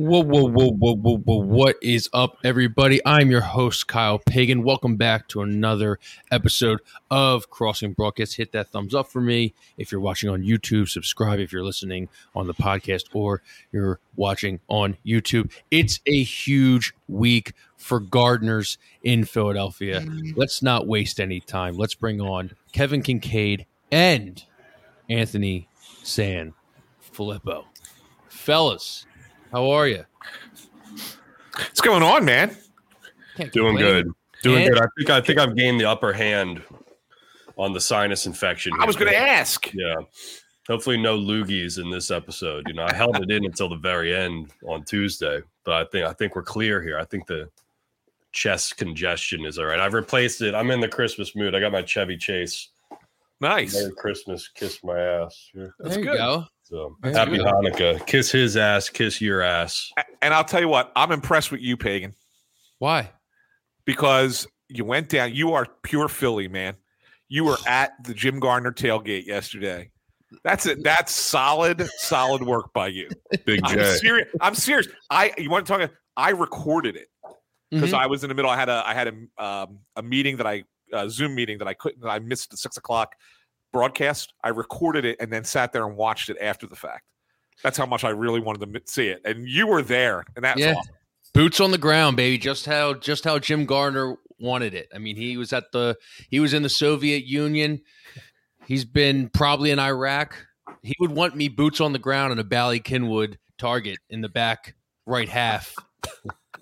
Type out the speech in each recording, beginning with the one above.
Whoa, whoa, whoa, whoa, whoa, whoa. What is up, everybody? I'm your host, Kyle Pagan. Welcome back to another episode of Crossing Broadcast. Hit that thumbs up for me. If you're watching on YouTube, subscribe if you're listening on the podcast or you're watching on YouTube. It's a huge week for gardeners in Philadelphia. Mm. Let's not waste any time. Let's bring on Kevin Kinkead and Anthony San Filippo. Fellas, how are you? What's going on, man? Can't Doing complain. good. Doing And- good. I think I think I've gained the upper hand on the sinus infection. I was going to ask. Yeah. Hopefully no loogies in this episode. You know, I held it in until the very end on Tuesday, but I think I think we're clear here. I think the chest congestion is all right. I've replaced it. I'm in the Christmas mood. I got my Chevy Chase. Nice. Merry Christmas, kiss my ass. Here. That's there you good. go. So Very happy good. Hanukkah. Kiss his ass, kiss your ass. And I'll tell you what, I'm impressed with you, Pagan, Why? because you went down. You are pure Philly, man. You were at the Jim Gardner tailgate yesterday. That's it. That's solid, solid work by you. Big I'm serious. I'm serious. I you want to talk? I recorded it because Mhm. I was in the middle. I had a I had a um, a meeting that I a Zoom meeting that I couldn't. I missed the six o'clock broadcast. I recorded it and then sat there and watched it after the fact. That's how much I really wanted to see it. And you were there, and that's Yeah. awesome. Boots on the ground, baby. Just how just how Jim Gardner wanted it. I mean, he was at the he was in the Soviet Union. He's been probably in Iraq. He would want me boots on the ground in a Bala Cynwyd target in the back right half.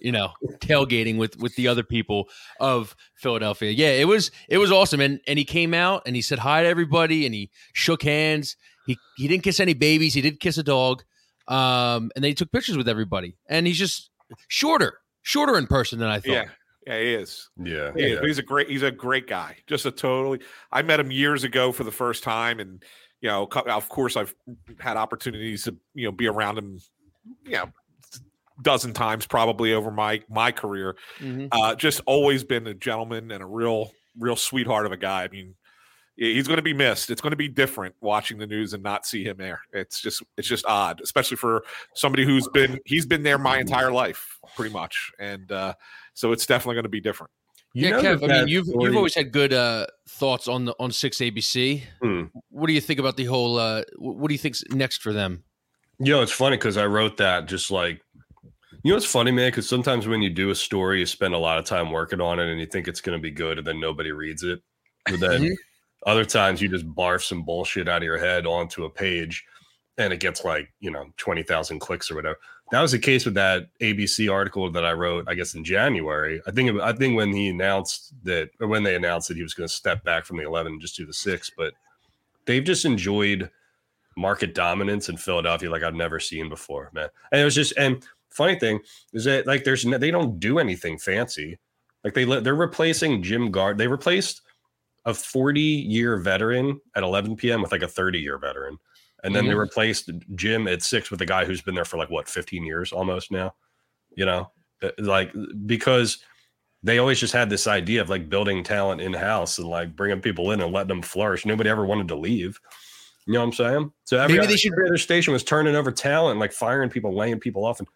You know, tailgating with with the other people of Philadelphia. Yeah, it was it was awesome. And and he came out and he said hi to everybody and he shook hands. He he didn't kiss any babies. He did kiss a dog. Um, and they took pictures with everybody. And he's just shorter, shorter in person than I thought. Yeah, yeah, he is. Yeah. He is. yeah. But he's a great. He's a great guy. Just a totally. I met him years ago for the first time, and you know, of course, I've had opportunities to you know be around him. You know, dozen times probably over my my career. Mhm. Uh, just always been a gentleman and a real real sweetheart of a guy. I mean, he's going to be missed. It's going to be different watching the news and not see him there. It's just it's just odd, especially for somebody who's been he's been there my entire life, pretty much, and uh, so it's definitely going to be different. You yeah, Kev. I mean, you've story- you've always had good uh, thoughts on the on six ABC. Hmm. What do you think about the whole? Uh, what do you think's next for them? You know, it's funny because I wrote that just like, you know, it's funny, man, because sometimes when you do a story, you spend a lot of time working on it and you think it's going to be good and then nobody reads it. But then Mhm. other times you just barf some bullshit out of your head onto a page and it gets like, you know, 20,000 clicks or whatever. That was the case with that ABC article that I wrote, I guess, in January. I think, I think when he announced that, or when they announced that he was going to step back from the 11 and just do the six, but they've just enjoyed market dominance in Philadelphia like I've never seen before, man. And it was just and funny thing is that like there's no, they don't do anything fancy. Like they they're replacing Jim Guard. They replaced a 40 year veteran at 11 p.m. with like a 30 year veteran, and then they Mhm. replaced Jim at six with a guy who's been there for like what 15 years almost now. You know, Uh, like because they always just had this idea of like building talent in house and like bringing people in and letting them flourish. Nobody ever wanted to leave. You know what I'm saying? So every, Maybe they should- every other station was turning over talent, like firing people, laying people off, and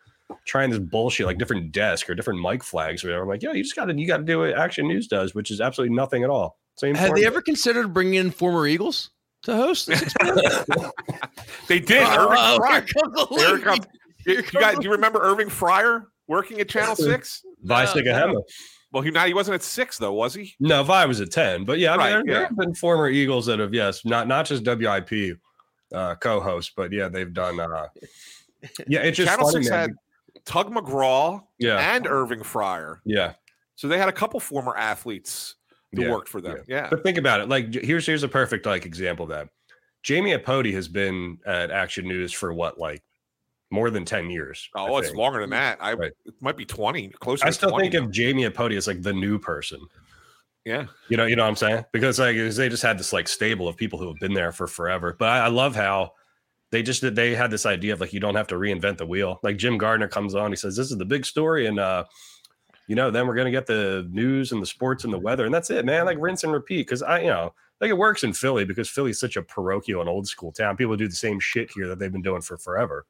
trying this bullshit, like different desk or different mic flags or whatever. I'm like, yo, you just got to you got to do what Action News does, which is absolutely nothing at all. Same. Have they ever considered bringing in former Eagles to host? the 6 p.m.? They did. Irving Oh, Fryar. here comes the Here link. comes- You, you guys, do you remember Irving Fryar working at Channel Six? Vai No, Sikahema. Well, he not he wasn't at six though, was he? No, Vai was at ten, but yeah, I mean, Right, there, there yeah. have been former Eagles that have yes, not not just WIP uh, co-hosts, but yeah, they've done. uh Yeah, it's just Channel funny, Six man. had Tug McGraw yeah, and Irving Fryar, yeah. so they had a couple former athletes who Yeah, worked for them. Yeah, But think about it. Like here's here's a perfect like example of that. Jamie Apody has been at Action News for what like more than ten years. I oh, it's longer than that. I Right. it might be twenty, closer. I still 20 think now. of Jamie Apody as like the new person. yeah. You know, you know what I'm saying? Because like they just had this like stable of people who have been there for forever. But I, I love how they just did they had this idea of like you don't have to reinvent the wheel. Like Jim Gardner comes on, he says, This is the big story, and uh, you know, then we're gonna get the news and the sports and the weather, and that's it, man. Like rinse and repeat. Cause I, you know, like it works in Philly because Philly's such a parochial and old school town. People do the same shit here that they've been doing for forever,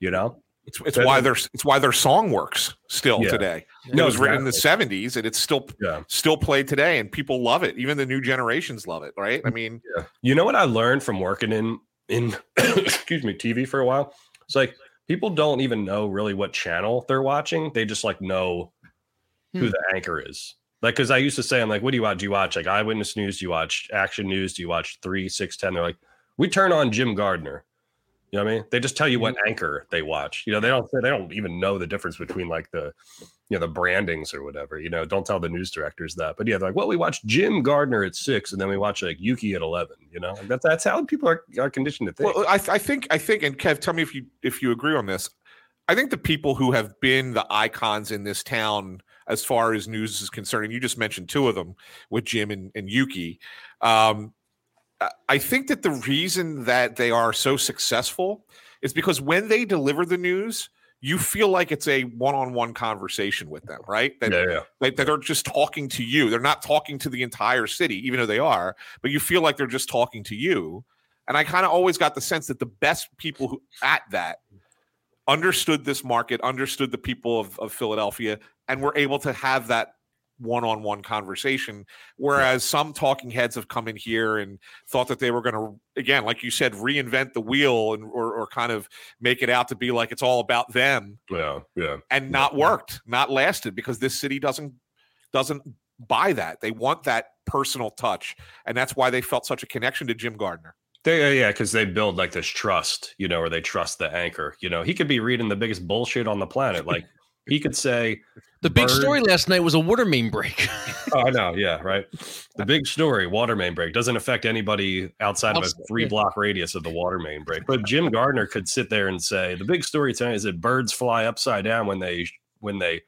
you know? It's, it's why their it's why their song works still Yeah. today. No, it was written in the '70s, and it's still Yeah. still played today, and people love it. Even the new generations love it, right? I mean, You know what I learned from working in in excuse me TV for a while? It's like people don't even know really what channel they're watching. They just like know who Hmm. the anchor is. Like, because I used to say, I'm like, what do you watch? Do you watch like Eyewitness News? Do you watch Action News? Do you watch Three, Six, Ten? They're like, we turn on Jim Gardner. You know what I mean? They just tell you what anchor they watch. You know, they don't they don't even know the difference between like the you know the brandings or whatever. You know, don't tell the news directors that. But yeah, they're like, well, we watch Jim Gardner at six, and then we watch like Yuki at eleven. You know, like, that's that's how people are, are conditioned to think. well, I, I think I think, and Kev, tell me if you if you agree on this. I think the people who have been the icons in this town as far as news is concerned, and you just mentioned two of them with Jim and, and Yuki. Um, I- think that the reason that they are so successful is because when they deliver the news, you feel like it's a one-on-one conversation with them, right? That, yeah, yeah. that, that they're just talking to you. They're not talking to the entire city, even though they are, but you feel like they're just talking to you. And I kind of always got the sense that the best people who at that understood this market, understood the people of, of Philadelphia, and were able to have that one-on-one conversation. Whereas some talking heads have come in here and thought that they were going to, again, like you said, reinvent the wheel and or, or kind of make it out to be like it's all about them Yeah, yeah. and not worked, not lasted because this city doesn't doesn't buy that. They want that personal touch, and that's why they felt such a connection to Jim Gardner. They, uh, yeah, because they build like this trust, you know, where they trust the anchor. You know, he could be reading the biggest bullshit on the planet. Like he could say, The big Bird- story last night was a water main break. "Oh, I know, yeah, right." The big story, water main break, doesn't affect anybody outside of a three yeah. block radius of the water main break. But Jim Gardner could sit there and say, "The big story tonight is that birds fly upside down when they when they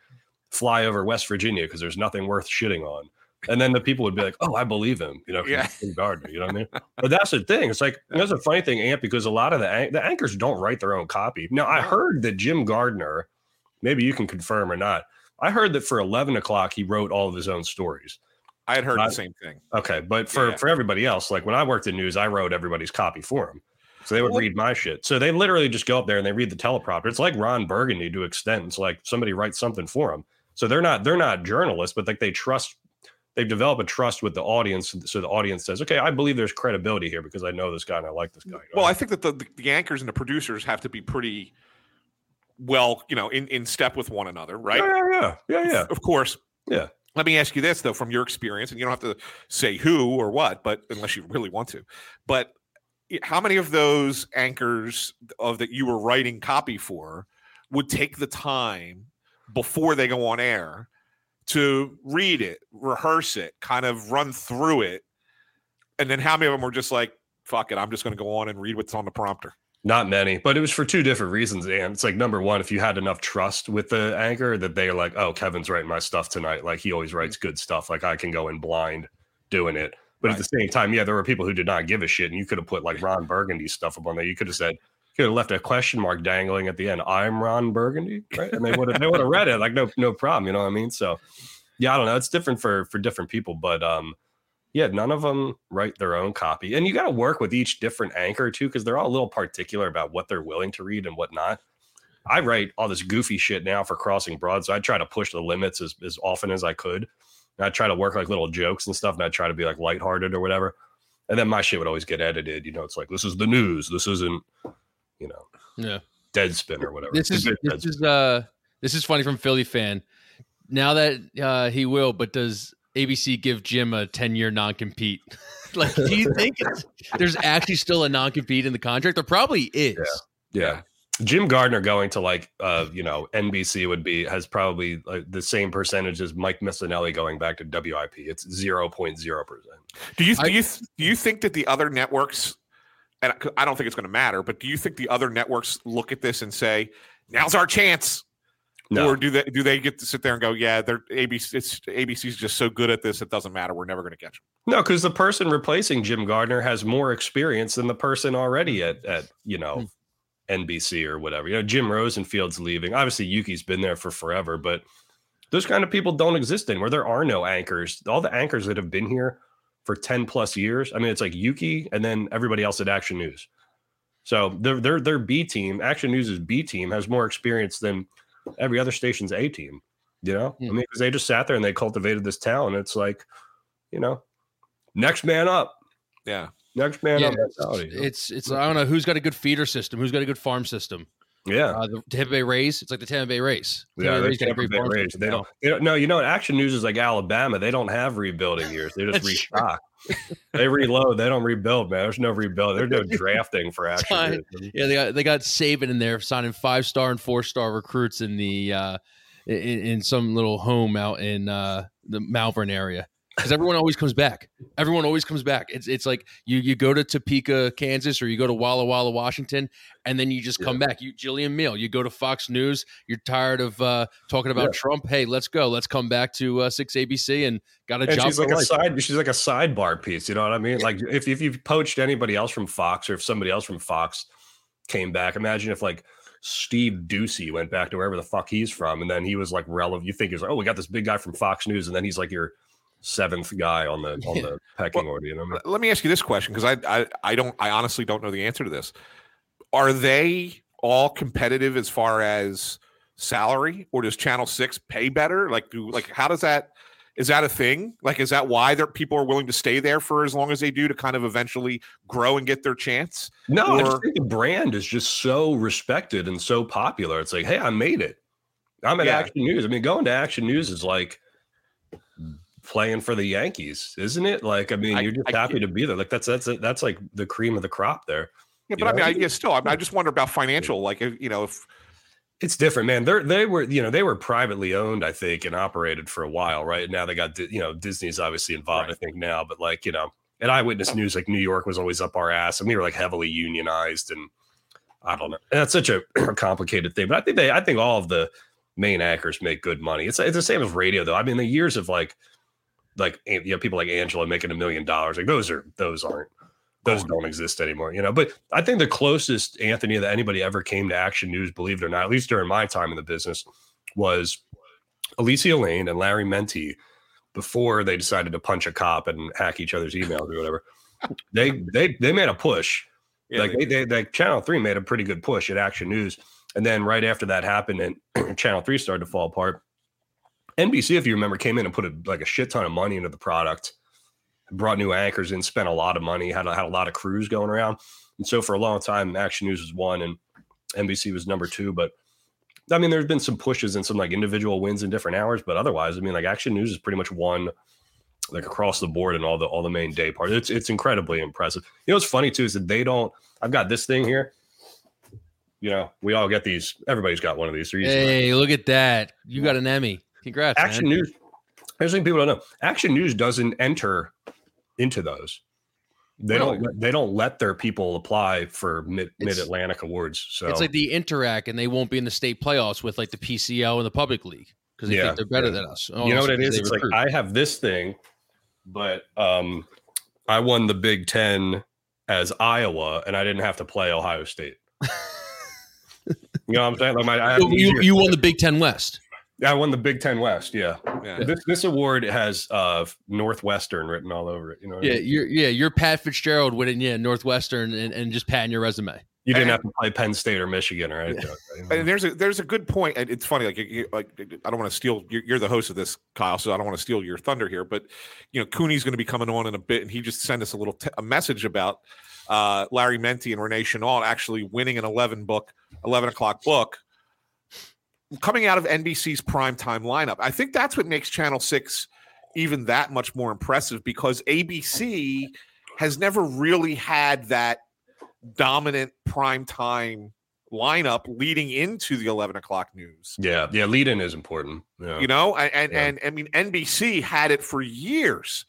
fly over West Virginia because there's nothing worth shitting on." And then the people would be like, "Oh, I believe him," you know, 'cause Yeah. Jim Gardner. You know what I mean? But that's the thing. It's like that's a funny thing, Ant, because a lot of the the anchors don't write their own copy. Now, I heard that Jim Gardner, maybe you can confirm or not. I heard that for eleven o'clock he wrote all of his own stories. I had heard Not- the same thing. Okay, but for Yeah. for everybody else, like when I worked in news, I wrote everybody's copy for them, so they would Well- read my shit. So they literally just go up there and they read the teleprompter. It's like Ron Burgundy to extent. It's like somebody writes something for them. So they're not they're not journalists, but like they trust. They've developed a trust with the audience, so the audience says, "Okay, I believe there's credibility here because I know this guy and I like this guy." You know? Well, I think that the the anchors and the producers have to be pretty well, you know, in in step with one another, right? yeah, yeah, yeah, yeah, yeah. Of course. Yeah. Let me ask you this though, from your experience, and you don't have to say who or what, but unless you really want to. But how many of those anchors of that you were writing copy for would take the time before they go on air to read it, rehearse it, kind of run through it, and then how many of them were just like, "Fuck it, I'm just going to go on and read what's on the prompter." Not many, but it was for two different reasons. And it's like number one, if you had enough trust with the anchor that they are like, oh, Kevin's writing my stuff tonight. Like he always writes good stuff. Like I can go in blind doing it. But at the same time, yeah, there were people who did not give a shit. And you could have put like Ron Burgundy stuff up on there. You could have said, you could have left a question mark dangling at the end. I'm Ron Burgundy. Right. And they would have they would have read it. Like, no, no problem. You know what I mean? So yeah, I don't know. It's different for for different people, but um yeah, none of them write their own copy. And you got to work with each different anchor too, because they're all a little particular about what they're willing to read and what not. I write all this goofy shit now for Crossing Broad. So I try to push the limits as, as often as I could. And I try to work like little jokes and stuff. And I try to be like lighthearted or whatever. And then my shit would always get edited. You know, it's like, this is the news. This isn't, you know, yeah. Deadspin or whatever. This is this is uh this is funny from Philly fan. Now that uh he will, but does ABC give Jim a 10 year non compete? like, do you think it's, there's actually still a non compete in the contract? There probably is. Yeah. Jim Gardner going to like uh you know NBC would be has probably like the same percentage as Mike Missanelli going back to WIP. It's 0.0%. Do you I- do you do you think that the other networks, and I- I don't think it's going to matter, but do you think the other networks look at this and say, "Now's our chance," No, or do they do they get to sit there and go, "Yeah, they're ABC. It's ABC's just so good at this, it doesn't matter. We're never going to catch them." no, because the person replacing Jim Gardner has more experience than the person already mm. at at you know mm. NBC or whatever. You know, Jim Rosenfield's leaving. Obviously, Yuki's been there for forever, but those kind of people don't exist anymore. There are no anchors. All the anchors that have been here for 10 plus years. I mean, it's like Yuki and then everybody else at Action News. So their their their B team, Action News' B team, has more experience than every other station's A team. You know, I Hmm. mean, because they just sat there and they cultivated this talent. It's like, you know, next man up, Yeah. next man Yeah, up mentality. It's it's I don't know who's got a good feeder system, who's got a good farm system. yeah, Uh, the Tampa Bay Rays, it's like the Tampa Bay Rays. yeah. Bay They, Rays got a Tampa Bay farm Rays. they don't. They don't. No, you know. Action News is like Alabama. They don't have rebuilding years. They just That's true. restock. They reload. They don't rebuild, man. There's no rebuild. There's no drafting for Action Yeah, they got they got Saban in there signing five star and four star recruits in the uh, in, in some little home out in uh, the Malvern area because everyone always comes back. Everyone always comes back. It's it's like you you go to Topeka, Kansas, or you go to Walla Walla, Washington, and then you just come back. You Gillian Mele. You go to Fox News. You're tired of uh, talking about Yeah. Trump. Hey, let's go. Let's come back to uh, six ABC and got a And job. she's like a life. side. She's like a sidebar piece. You know what I mean? Like if if you've poached anybody else from Fox, or if somebody else from Fox came back, imagine if like Steve Doocy went back to wherever the fuck he's from, and then he was like relevant. You think he's like, oh, we got this big guy from Fox News, and then he's like your seventh guy on the on the pecking order. You know, what I mean? Let me ask you this question because I, I I don't I honestly don't know the answer to this. Are they all competitive as far as salary, or does Channel Six pay better? Like, do like how does that? Is that a thing? Like, is that why there people are willing to stay there for as long as they do to kind of eventually grow and get their chance? No, I just think the brand is just so respected and so popular. It's like, hey, I made it. I'm at Yeah. Action News. I mean, going to Action News is like playing for the Yankees, isn't it? Like, I mean, I- you're just I- happy to be there. Like that's that's that's like the cream of the crop there. Yeah, but I mean. I guess still, I, I just wonder about financial. Like, if, you know, if It's different, man. They're they were you know they were privately owned, I think, and operated for a while. Right now, they got you know Disney's obviously involved, Right. I think now, but like you know, and Eyewitness News, like New York was always up our ass, and we were like heavily unionized, and I don't know. And that's such a complicated thing, but I think they, I think all of the main anchors make good money. It's it's the same as radio, though. I mean, the years of like like you know people like Angela making a million dollars, like those are those aren't those don't exist anymore, you know. But I think the closest Anthony that anybody ever came to Action News, believe it or not, at least during my time in the business, was Alycia Lane and Larry Mendte before they decided to punch a cop and hack each other's emails or whatever. they they they made a push. yeah, like they, they, like Channel Three made a pretty good push at Action News, and then right after that happened, and Channel Three started to fall apart. NBC, if you remember, came in and put a, like a shit ton of money into the product, brought new anchors in, spent a lot of money, had a, had a lot of crews going around, and so for a long time, Action News was one, and NBC was number two. But I mean, there's been some pushes and some like individual wins in different hours, but otherwise, I mean, like Action News is pretty much one like across the board and all the all the main day parts. It's it's incredibly impressive. You know what's funny too is that they don't. I've got this thing here. You know, we all get these. Everybody's got one of these. Hey, look at that! You got an Emmy. Congrats, Action man. News. Here's the thing people don't know. Action News doesn't enter into those. They don't. They don't let their people apply for mid mid Atlantic awards. So It's like the Interact, and they won't be in the state playoffs with like the PCO and the Public League because they Yeah, think they're better yeah. than us. you know what it is? It's like. I have this thing, but um, I won the Big Ten as Iowa, and I didn't have to play Ohio State. you know what I'm saying? Like my, I, have you, you, you won the Big Ten West. I won the Big Ten West. Yeah, yeah. this this award has uh Northwestern written all over it. You know, what I Yeah, mean? you're yeah, you're Pat Fitzgerald winning yeah Northwestern and, and just patting your resume. you didn't and- have to play Penn State or Michigan, right? And there's a there's a good point. And it's funny, like you- like I don't want to steal. You're, you're the host of this, Kyle, so I don't want to steal your thunder here. But you know, Cooney's going to be coming on in a bit, and he just sent us a little t- a message about uh, Larry Mendte and Renee Chenault actually winning an 11 book, 11 o'clock book, coming out of NBC's primetime lineup. I think that's what makes Channel Six even that much more impressive because ABC has never really had that dominant primetime lineup leading into the 11 o'clock news yeah, yeah. Lead in is important. Yeah. you know and and, Yeah. and i mean nbc had it for years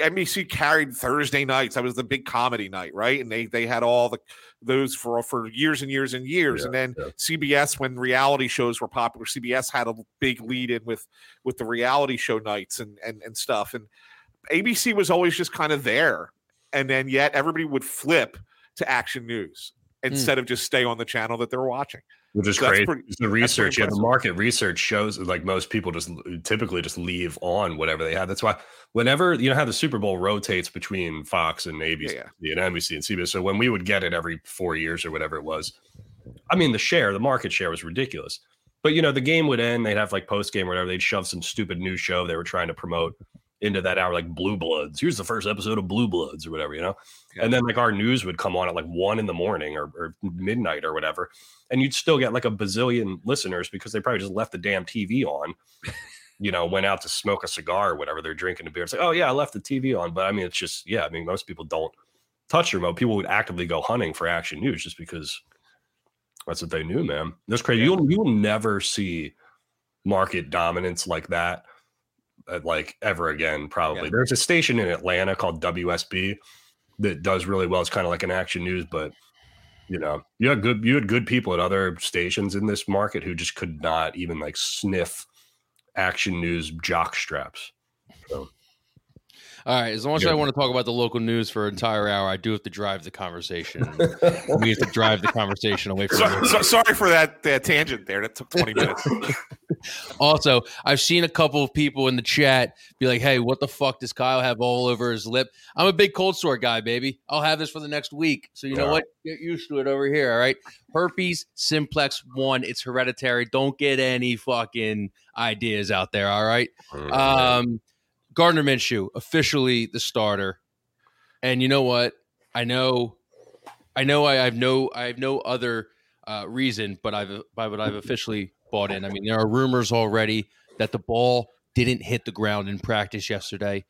nbc carried thursday nights. That was the big comedy night right? And they they had all the those for for years and years and years. And then yeah. cbs when reality shows were popular cbs had a big lead in with with the reality show nights and and and stuff. And abc was always just kind of there. And then yet everybody would flip to action news hmm. instead of just stay on the channel that they're watching Which is So crazy. pretty- the research, yeah, the market research shows like most people just typically just leave on whatever they have. That's why whenever you know how the Super Bowl rotates between Fox and ABC Yeah, and NBC and CBS. So when we would get it every four years or whatever it was, I mean the share, the market share was ridiculous. But you know, the game would end, they'd have like post game or whatever, they'd shove some stupid new show they were trying to promote into that hour, like Blue Bloods. Here's the first episode of Blue Bloods or whatever, you know. Yeah. And then like our news would come on at like one in the morning or, or midnight or whatever, and you'd still get like a bazillion listeners because they probably just left the damn TV on. You know, went out to smoke a cigar or whatever. They're drinking a beer. It's like, oh yeah, I left the TV on. But I mean, it's just yeah. I mean, most people don't touch remote. People would actively go hunting for action news just because that's what they knew, man. That's crazy. You'll you'll never see market dominance like that, Uh, like ever again. Probably. Yeah. There's a station in Atlanta called WSB that does really well. It's kind of like an action news, but you know, you had good you had good people at other stations in this market who just could not even like sniff action news jock straps. All right, as long as Yeah. I want to talk about the local news for an entire hour, I do have to drive the conversation. we have to drive the conversation away from. So, so, sorry for that, that tangent there. That took 20 minutes. Also, I've seen a couple of people in the chat be like, "Hey, what the fuck does Kyle have all over his lip?" I'm a big cold sore guy, baby. I'll have this for the next week. So you know Yeah. what? Get used to it over here. All right. Herpes simplex one. It's hereditary. Don't get any fucking ideas out there. All right. Um, Gardner Minshew officially the starter, and you know what? I know, I know, I have no, I have no other uh, reason, but I've, but I've officially bought in. I mean, there are rumors already that the ball didn't hit the ground in practice yesterday.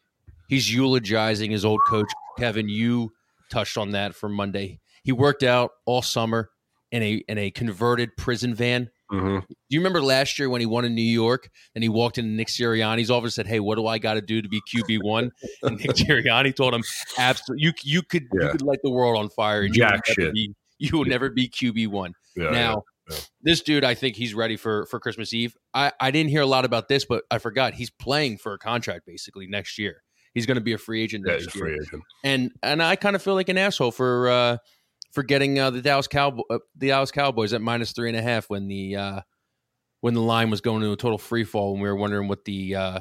He's eulogizing his old coach, Kevin. You touched on that for Monday. He worked out all summer in a in a converted prison van. Mhm. Do you remember last year when he won in New York and he walked into Nick Sirianni's office and said, Hey, what do I got to do to be QB1? And Nick Sirianni told him, Absolutely, you, you, could, you could light the world on fire and you will, Jack never shit. be, you will never be QB1. Yeah, now, yeah. this dude, I think he's ready for, for Christmas Eve. I, I didn't hear a lot about this, but I forgot he's playing for a contract basically next year. He's going to be a free agent yeah, next year free agent. and and I kind of feel like an asshole for uh, for getting uh, the Dallas Cowboy uh, the Dallas Cowboys at minus three and a half when the uh, when the line was going to a total free fall when we were wondering what the uh,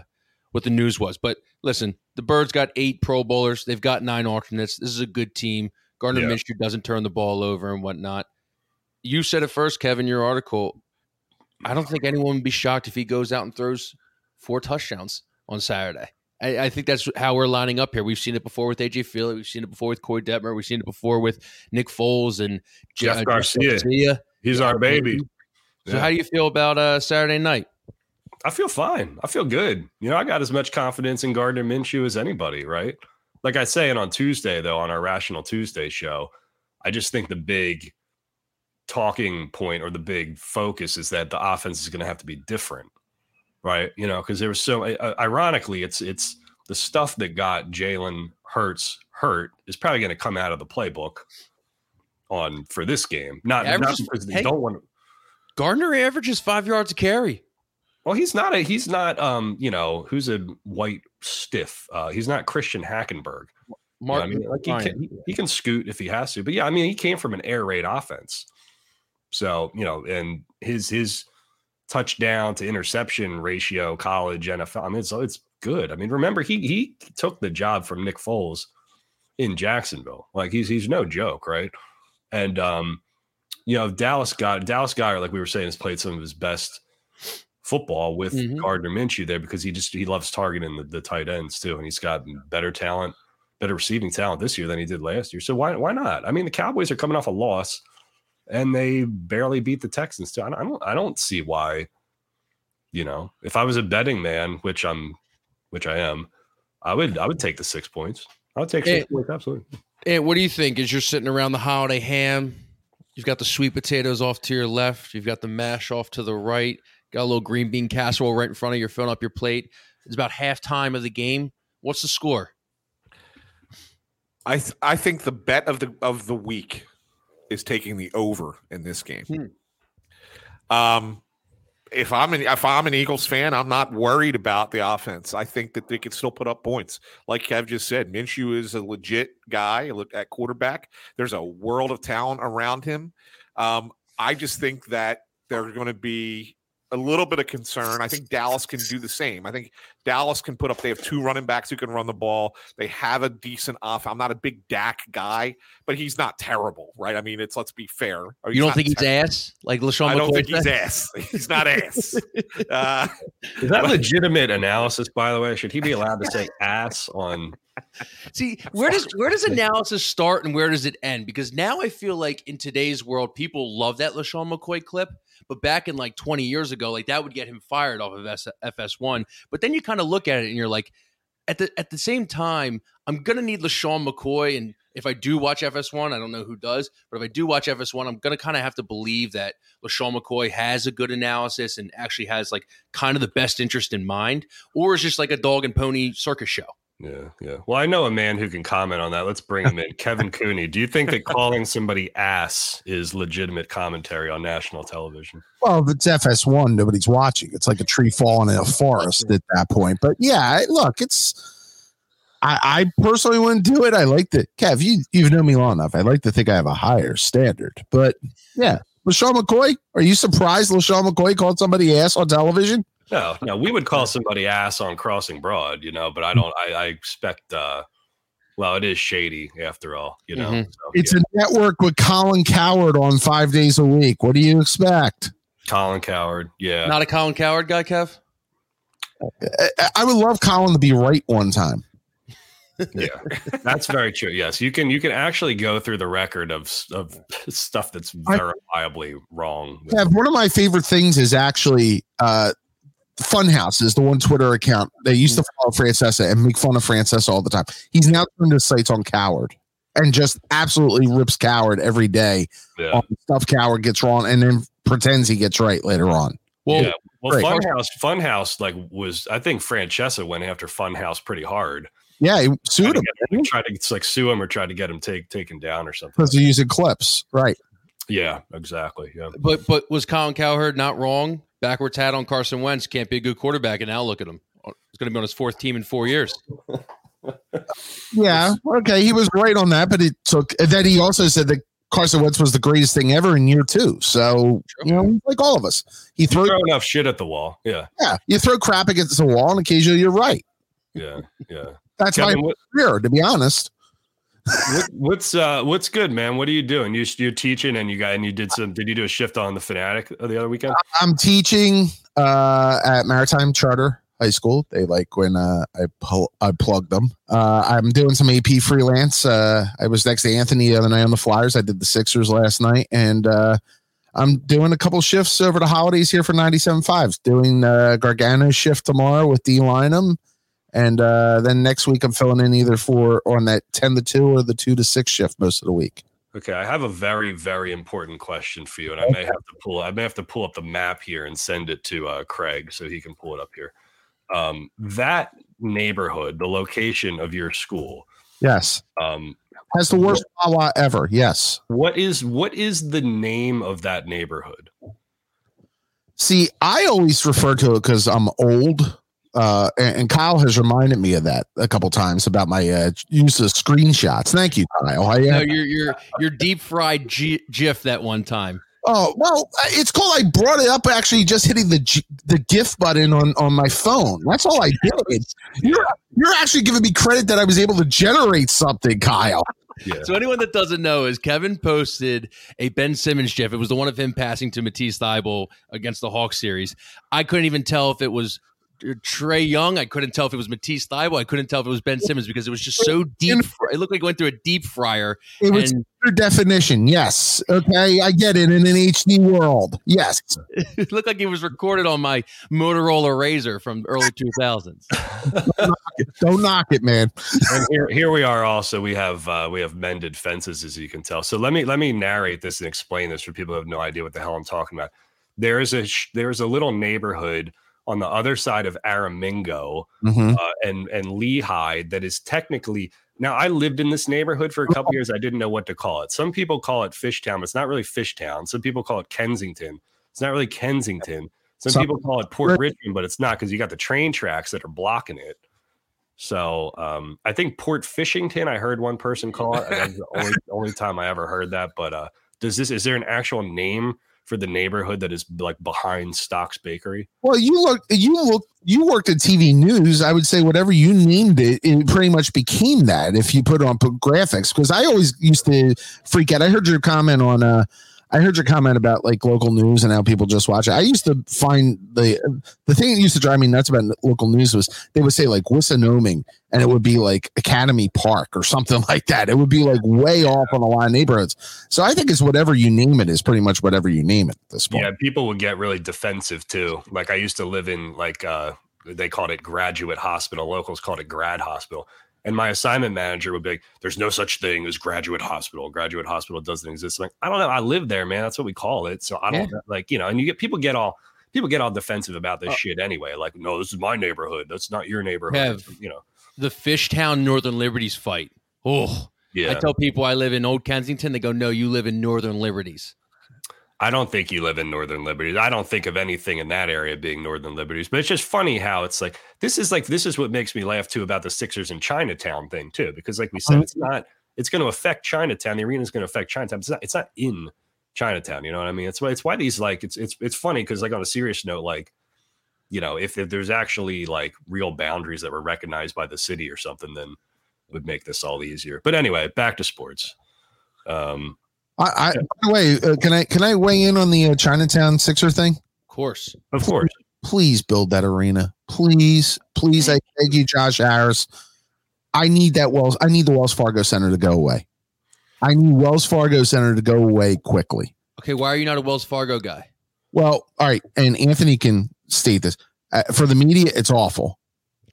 what the news was. But listen, the Birds got eight Pro Bowlers. They've got nine alternates. This is a good team. Gardner Yeah. Minshew doesn't turn the ball over and whatnot. You said it first, Kevin. Your article. I don't think anyone would be shocked if he goes out and throws four touchdowns on Saturday. I, I think that's how we're lining up here. We've seen it before with AJ Feeley. We've seen it before with Koy Detmer. We've seen it before with Nick Foles and Jeff uh, Garcia. He's our baby. So, Yeah. how do you feel about uh, Saturday night? I feel fine. I feel good. You know, I got as much confidence in Gardner Minshew as anybody, right? Like I say, and on Tuesday, though, on our Rational Tuesday show, I just think the big talking point or the big focus is that the offense is going to have to be different, right? You know, because there was so uh, ironically, it's it's the stuff that got Jalen Hurts hurt is probably going to come out of the playbook on for this game. Not, not Averages- because they hey. don't want to. Gardner averages five yards a carry. Well, he's not a he's not um you know who's a white stiff. Uh, he's not Christian Hackenberg. You know Mark, I mean, like he can, he, he can scoot if he has to. But yeah, I mean, he came from an air raid offense, so you know, and his his touchdown to interception ratio, college NFL. I mean, it's it's good. I mean, remember he he took the job from Nick Foles in Jacksonville. Like he's he's no joke, right? And um, you know, Dallas got Dallas Guy, like we were saying, has played some of his best football with Mhm. Gardner Minshew there because he just he loves targeting the, the tight ends too, and he's got better talent, better receiving talent this year than he did last year. So why why not? I mean, the Cowboys are coming off a loss, and they barely beat the Texans too. I don't I don't, see why. You know, if I was a betting man, which I'm, which I am, I would I would take the six points. I would take six Yeah. points absolutely. And what do you think? As you're sitting around the holiday ham, you've got the sweet potatoes off to your left, you've got the mash off to the right, got a little green bean casserole right in front of you, filling up your plate. It's about halftime of the game. What's the score? I th- I think the bet of the of the week is taking the over in this game. Um, if I'm an if I'm an Eagles fan, I'm not worried about the offense. I think that they can still put up points. Like Kev just said, Minshew is a legit guy. Look at quarterback. There's a world of talent around him. Um, I just think that they're going to be a little bit of concern. I think Dallas can do the same. I think Dallas can put up. They have two running backs who can run the ball. They have a decent off. I'm not a big Dak guy, but he's not terrible, right? I mean, it's let's be fair. You don't think he's ass like LeSean? I don't McCoy think said? he's ass. He's not ass. Uh, Is that legitimate analysis, by the way? Should he be allowed to say ass on? See, where does where does analysis start and where does it end? Because now I feel like in today's world, people love that LeSean McCoy clip, but back in like 20 years ago, like that would get him fired off of S- FS1. But then you kind of look at it and you're like, at the at the same time, I'm gonna need LeSean McCoy, and if I do watch FS1, I don't know who does, but if I do watch FS1, I'm gonna kind of have to believe that LeSean McCoy has a good analysis and actually has like kind of the best interest in mind, or is just like a dog and pony circus show. Yeah, yeah. Well, I know a man who can comment on that. Let's bring him in. Kevin Cooney. Do you think that calling somebody ass is legitimate commentary on national television? Well, if it's FS1, nobody's watching. It's like a tree falling in a forest at that point. But yeah, look, it's. I, I personally wouldn't do it. I like the Kev. You you've known me long enough. I like to think I have a higher standard. But yeah, LeSean McCoy. Are you surprised LeSean McCoy called somebody ass on television? No, no. We would call somebody ass on crossing broad, you know, but I don't. I, I expect. uh Well, it is shady after all, you know. Mhm. So, It's yeah. a network with Colin Cowherd on five days a week. What do you expect? Colin Cowherd. Yeah, Not a Colin Cowherd guy, Kev. I, I would love Colin to be right one time. yeah. That's very true. Yes, you can. You can actually go through the record of of stuff that's I- verifiably wrong. Yeah, one of my favorite things is actually uh Funhouse is the one Twitter account. They used to follow Francesa and make fun of Francesa all the time. He's now turned his sights on Cowherd and just absolutely rips Cowherd every day Yeah. on stuff Cowherd gets wrong and then pretends he gets right later on. Well, yeah. Well, great. Funhouse, Funhouse, like was I think Francesa went after Funhouse pretty hard. Yeah, he Tried sued to him get- tried to like sue him or tried to get him take taken down or something. because they're using clips. Right. Yeah, exactly. Yeah. but but was Colin Cowherd not wrong? Backwards hat on Carson Wentz can't be a good quarterback, and now look at him. He's going to be on his fourth team in four years. Yeah. Okay. He was right on that, but it took and then he also said that Carson Wentz was the greatest thing ever in year two. So, you know, like all of us. He threw throw enough shit at the wall. Yeah. yeah, you throw crap against the wall and occasionally you're right. Yeah. Yeah. That's Kevin, my what, career, to be honest. What, what's uh what's good, man? What are you doing? You you're teaching and you got and you did some did you do a shift on the fanatic the other weekend? I'm teaching uh, at Maritime Charter High School. They like when uh, I pull, I plug them. Uh, I'm doing some AP freelance. Uh, I was next to Anthony the other night on the Flyers. I did the Sixers last night, and uh, I'm doing a couple shifts over the holidays here for 97.5s. Doing uh, Gargano's shift tomorrow with D Lineham. And uh, then next week, I'm filling in either for on that 10 to 2 or the 2 to 6 shift most of the week. Okay, I have a very, very important question for you, and I may have to pull. I may have to pull up the map here and send it to uh, Craig so he can pull it up here. Um, that neighborhood, the location of your school, Yes. um, Has the worst Wawa ever. Yes. what is what is the name of that neighborhood? See, I always refer to it because I'm old. Uh, and, and Kyle has reminded me of that a couple times about my uh, use of screenshots. Thank you, Kyle. I, No, uh, you're you're you're deep fried G- GIF that one time. oh well, it's cool. I brought it up actually just hitting the G- the GIF button on on my phone. That's all I did. You're you're actually giving me credit that I was able to generate something, Kyle. Yeah, So anyone that doesn't know is Kevin posted a Ben Simmons GIF. It was the one of him passing to Matisse Thybulle against the Hawks series. I couldn't even tell if it was Trae Young. I couldn't tell if it was Matisse Thybulle. I couldn't tell if it was Ben Simmons because it was just so deep. fr- It looked like it went through a deep fryer. It was And your definition. Yes. Okay, I get it in an HD world. Yes. it looked like it was recorded on my Motorola Razr from early 2000s. Don't knock it, man. and here, here we are. Also, we have uh, we have mended fences, as you can tell. So let me let me narrate this and explain this for people who have no idea what the hell I'm talking about. There is a sh- there is a little neighborhood on the other side of Aramingo Mhm. uh, and and Lehigh that is technically now I lived in this neighborhood for a couple years. I didn't know what to call it. Some people call it Fishtown, but it's not really Fishtown. Some people call it Kensington. It's not really Kensington. Some Some- people call it Port Richmond, but it's not because you got the train tracks that are blocking it. So um, I think Port Fishington. I heard one person call it. and That's the only, only time I ever heard that. But uh, does this is there an actual name for the neighborhood that is like behind Stocks Bakery. Well, you look, you look, you worked at TV news. I would say whatever you named it, it pretty much became that if you put on graphics. Because I always used to freak out. I heard your comment on uh I heard your comment about like local news and how people just watch it. I used to find the the thing that used to drive me nuts about local news was they would say like Wissinoming and it would be like Academy Park or something like that. It would be like way off on a lot of neighborhoods. So I think it's whatever you name it is pretty much whatever you name it at this point. Yeah, people would get really defensive too. Like I used to live in like uh they called it graduate hospital. Locals called it grad hospital. And my assignment manager would be like, there's no such thing as graduate hospital. Graduate hospital doesn't exist. I'm like, I don't know. I live there, man. That's what we call it. So I don't Yeah. like, you know, and you get people get all people get all defensive about this Uh, shit anyway. Like, no, this is my neighborhood. That's not your neighborhood. You know. The Fishtown Northern Liberties fight. Oh, Yeah. I tell people I live in Old Kensington. They go, no, you live in Northern Liberties. I don't think you live in Northern Liberties. I don't think of anything in that area being Northern Liberties. But it's just funny how it's like this is like this is what makes me laugh too about the Sixers and Chinatown thing too, because like we said, it's not. It's going to affect Chinatown. The arena is going to affect Chinatown. It's not. It's not in Chinatown. You know what I mean? It's why. It's why these like. It's it's it's funny because like on a serious note, like you know, if, if there's actually like real boundaries that were recognized by the city or something, then it would make this all easier. But anyway, back to sports. Um, I, I by the way, uh, can I can I weigh in on the uh, Chinatown Sixer thing? Of course. of course. Please build that arena. Please, please, I beg you, Josh Harris. I need that Wells. I need the Wells Fargo Center to go away. I need Wells Fargo Center to go away quickly. Okay, why are you not a Wells Fargo guy? Well, all right, and Anthony can state this uh, for the media. It's awful.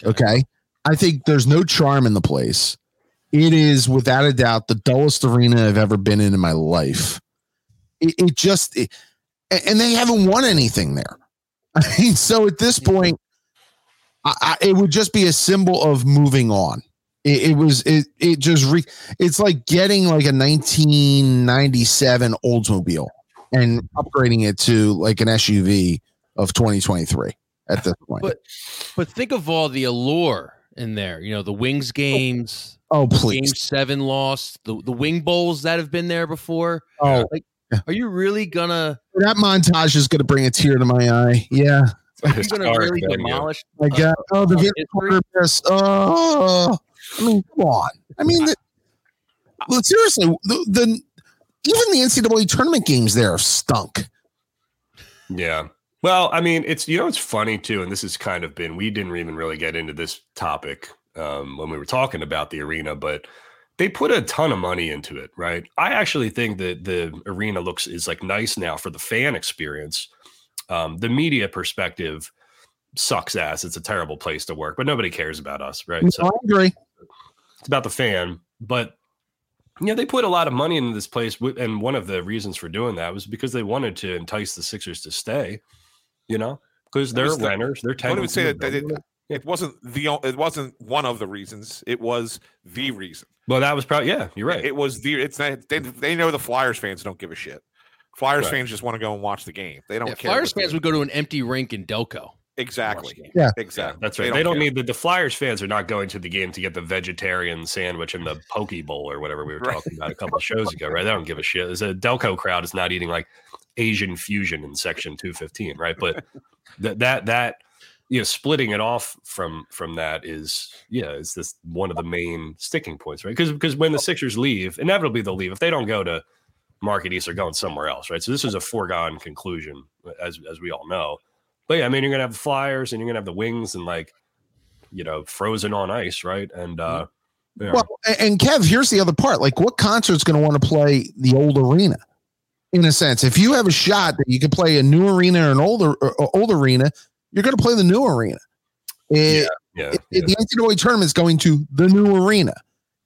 Okay, I think there's no charm in the place. It is without a doubt the dullest arena I've ever been in in my life. It, it just, it, and they haven't won anything there. I mean, so at this point, I, I, it would just be a symbol of moving on. It, it was, it, it just, re, it's like getting like a 1997 Oldsmobile and upgrading it to like an SUV of 2023 at this point. But but think of all the allure in there. You know, the Wings oh. games, oh, please! Game please. Seven lost, the the Wing Bowls that have been there before. Oh, Are you really gonna? that montage is going to bring a tear to my eye. Yeah. Are you gonna really venue. demolish? My God. Oh, the uh, Vince? Carter press. Oh, I mean, come on. I mean, the, well, seriously, the, the even the NCAA tournament games there stunk. Yeah. Well, I mean, it's you know it's funny too, and this has kind of been we didn't even really get into this topic um, when we were talking about the arena, but they put a ton of money into it, right? I actually think that the arena looks is like nice now for the fan experience. Um, the media perspective sucks ass. It's a terrible place to work, but nobody cares about us, right? So I agree. it's about the fan, but yeah, they put a lot of money into this place, and one of the reasons for doing that was because they wanted to entice the Sixers to stay. You know, because they're was the- renters, they're I tied. would say that, that it, it wasn't the o- it wasn't one of the reasons. It was the reason. well, that was probably yeah. You're right. It was the. It's not. They, they know the Flyers fans don't give a shit. Flyers Right. fans just want to go and watch the game. They don't Yeah, care. Flyers fans would go to an empty rink in Delco. exactly. Watch the game. Yeah. Exactly. Yeah, that's right. They don't, care. need the, the Flyers fans are not going to the game to get the vegetarian sandwich and the poke bowl or whatever we were Right. talking about a couple of shows ago, right? They don't give a shit. There's a Delco crowd is not eating like Asian fusion in section 215, right? But that that that you know, splitting it off from from that is yeah, is this one of the main sticking points, right? Because because when the Sixers leave, inevitably they'll leave. If they don't go to Market East, they're going somewhere else, right? So this is a foregone conclusion, as as we all know. But yeah, I mean, you're gonna have the Flyers and you're gonna have the Wings and like, you know, frozen on ice, right? And uh, yeah. Well, and Kev, here's the other part. Like, what concert's going to want to play the old arena? In a sense, if you have a shot that you can play a new arena or an older or old arena, you're going to play the new arena. It- yeah, it- yeah. the NCAA tournament is going to the new arena.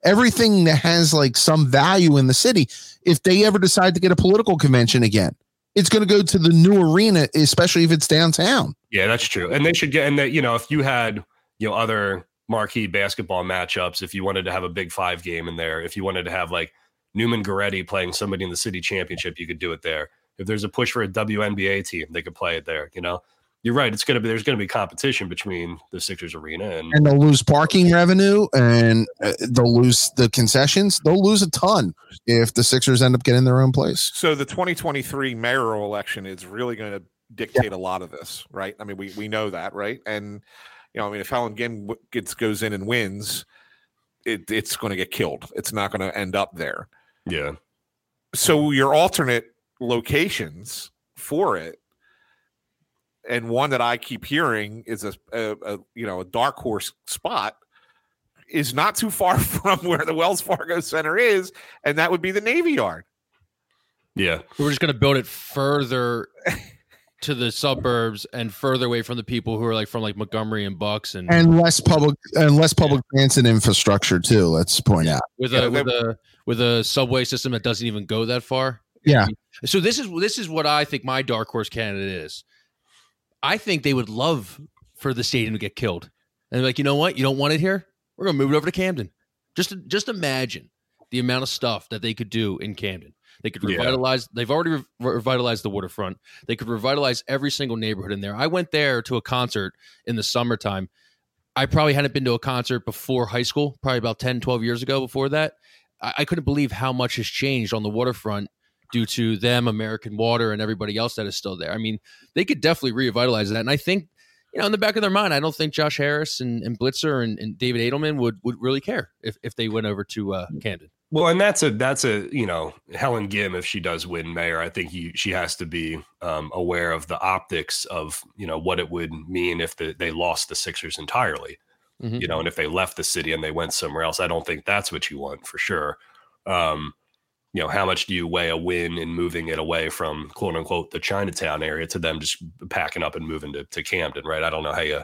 Everything that has like some value in the city, if they ever decide to get a political convention again, it's going to go to the new arena, especially if it's downtown. Yeah, that's true. And they should get and that you know if you had you know other marquee basketball matchups, if you wanted to have a Big Five game in there, if you wanted to have like Neumann Goretti playing somebody in the city championship, you could do it there. If there's a push for a WNBA team, they could play it there. You know, you're right. It's gonna be there's gonna be competition between the Sixers arena and and they'll lose parking revenue and uh, they'll lose the concessions. They'll lose a ton if the Sixers end up getting their own place. So the 2023 mayoral election is really going to dictate a lot of this, right? I mean, we we know that, right? And you know, I mean, if Helen Gym w- gets goes in and wins, it, it's going to get killed. It's not going to end up there. yeah. So your alternate locations for it, and one that I keep hearing is a, a, a you know a dark horse spot, is not too far from where the Wells Fargo Center is, and that would be the Navy Yard. Yeah. We're just going to build it further to the suburbs and further away from the people who are like from like Montgomery and Bucks and, And less public and less public transit infrastructure too. Let's point out. with Yeah, a with a with a subway system that doesn't even go that far. Yeah. So this is this is what I think my dark horse candidate is. I think they would love for the stadium to get killed, and they're like, you know what? You don't want it here. We're gonna move it over to Camden. Just just imagine the amount of stuff that they could do in Camden. They could Yeah. revitalize. They've already re- revitalized the waterfront. They could revitalize every single neighborhood in there. I went there to a concert in the summertime. I probably hadn't been to a concert before high school, probably about 10, 12 years ago before that. I, I couldn't believe how much has changed on the waterfront due to them, American Water, and everybody else that is still there. I mean, they could definitely revitalize that. And I think, you know, in the back of their mind, I don't think Josh Harris and, and Blitzer and, and David Adelman would, would really care if, if they went over to uh, Camden. Well, and that's a that's a you know Helen Gym if she does win mayor, I think he, she has to be um, aware of the optics of you know what it would mean if the, they lost the Sixers entirely, Mhm. you know, and if they left the city and they went somewhere else. I don't think that's what you want for sure. Um, you know, how much do you weigh a win in moving it away from quote unquote the Chinatown area to them just packing up and moving to, to Camden, right? I don't know how you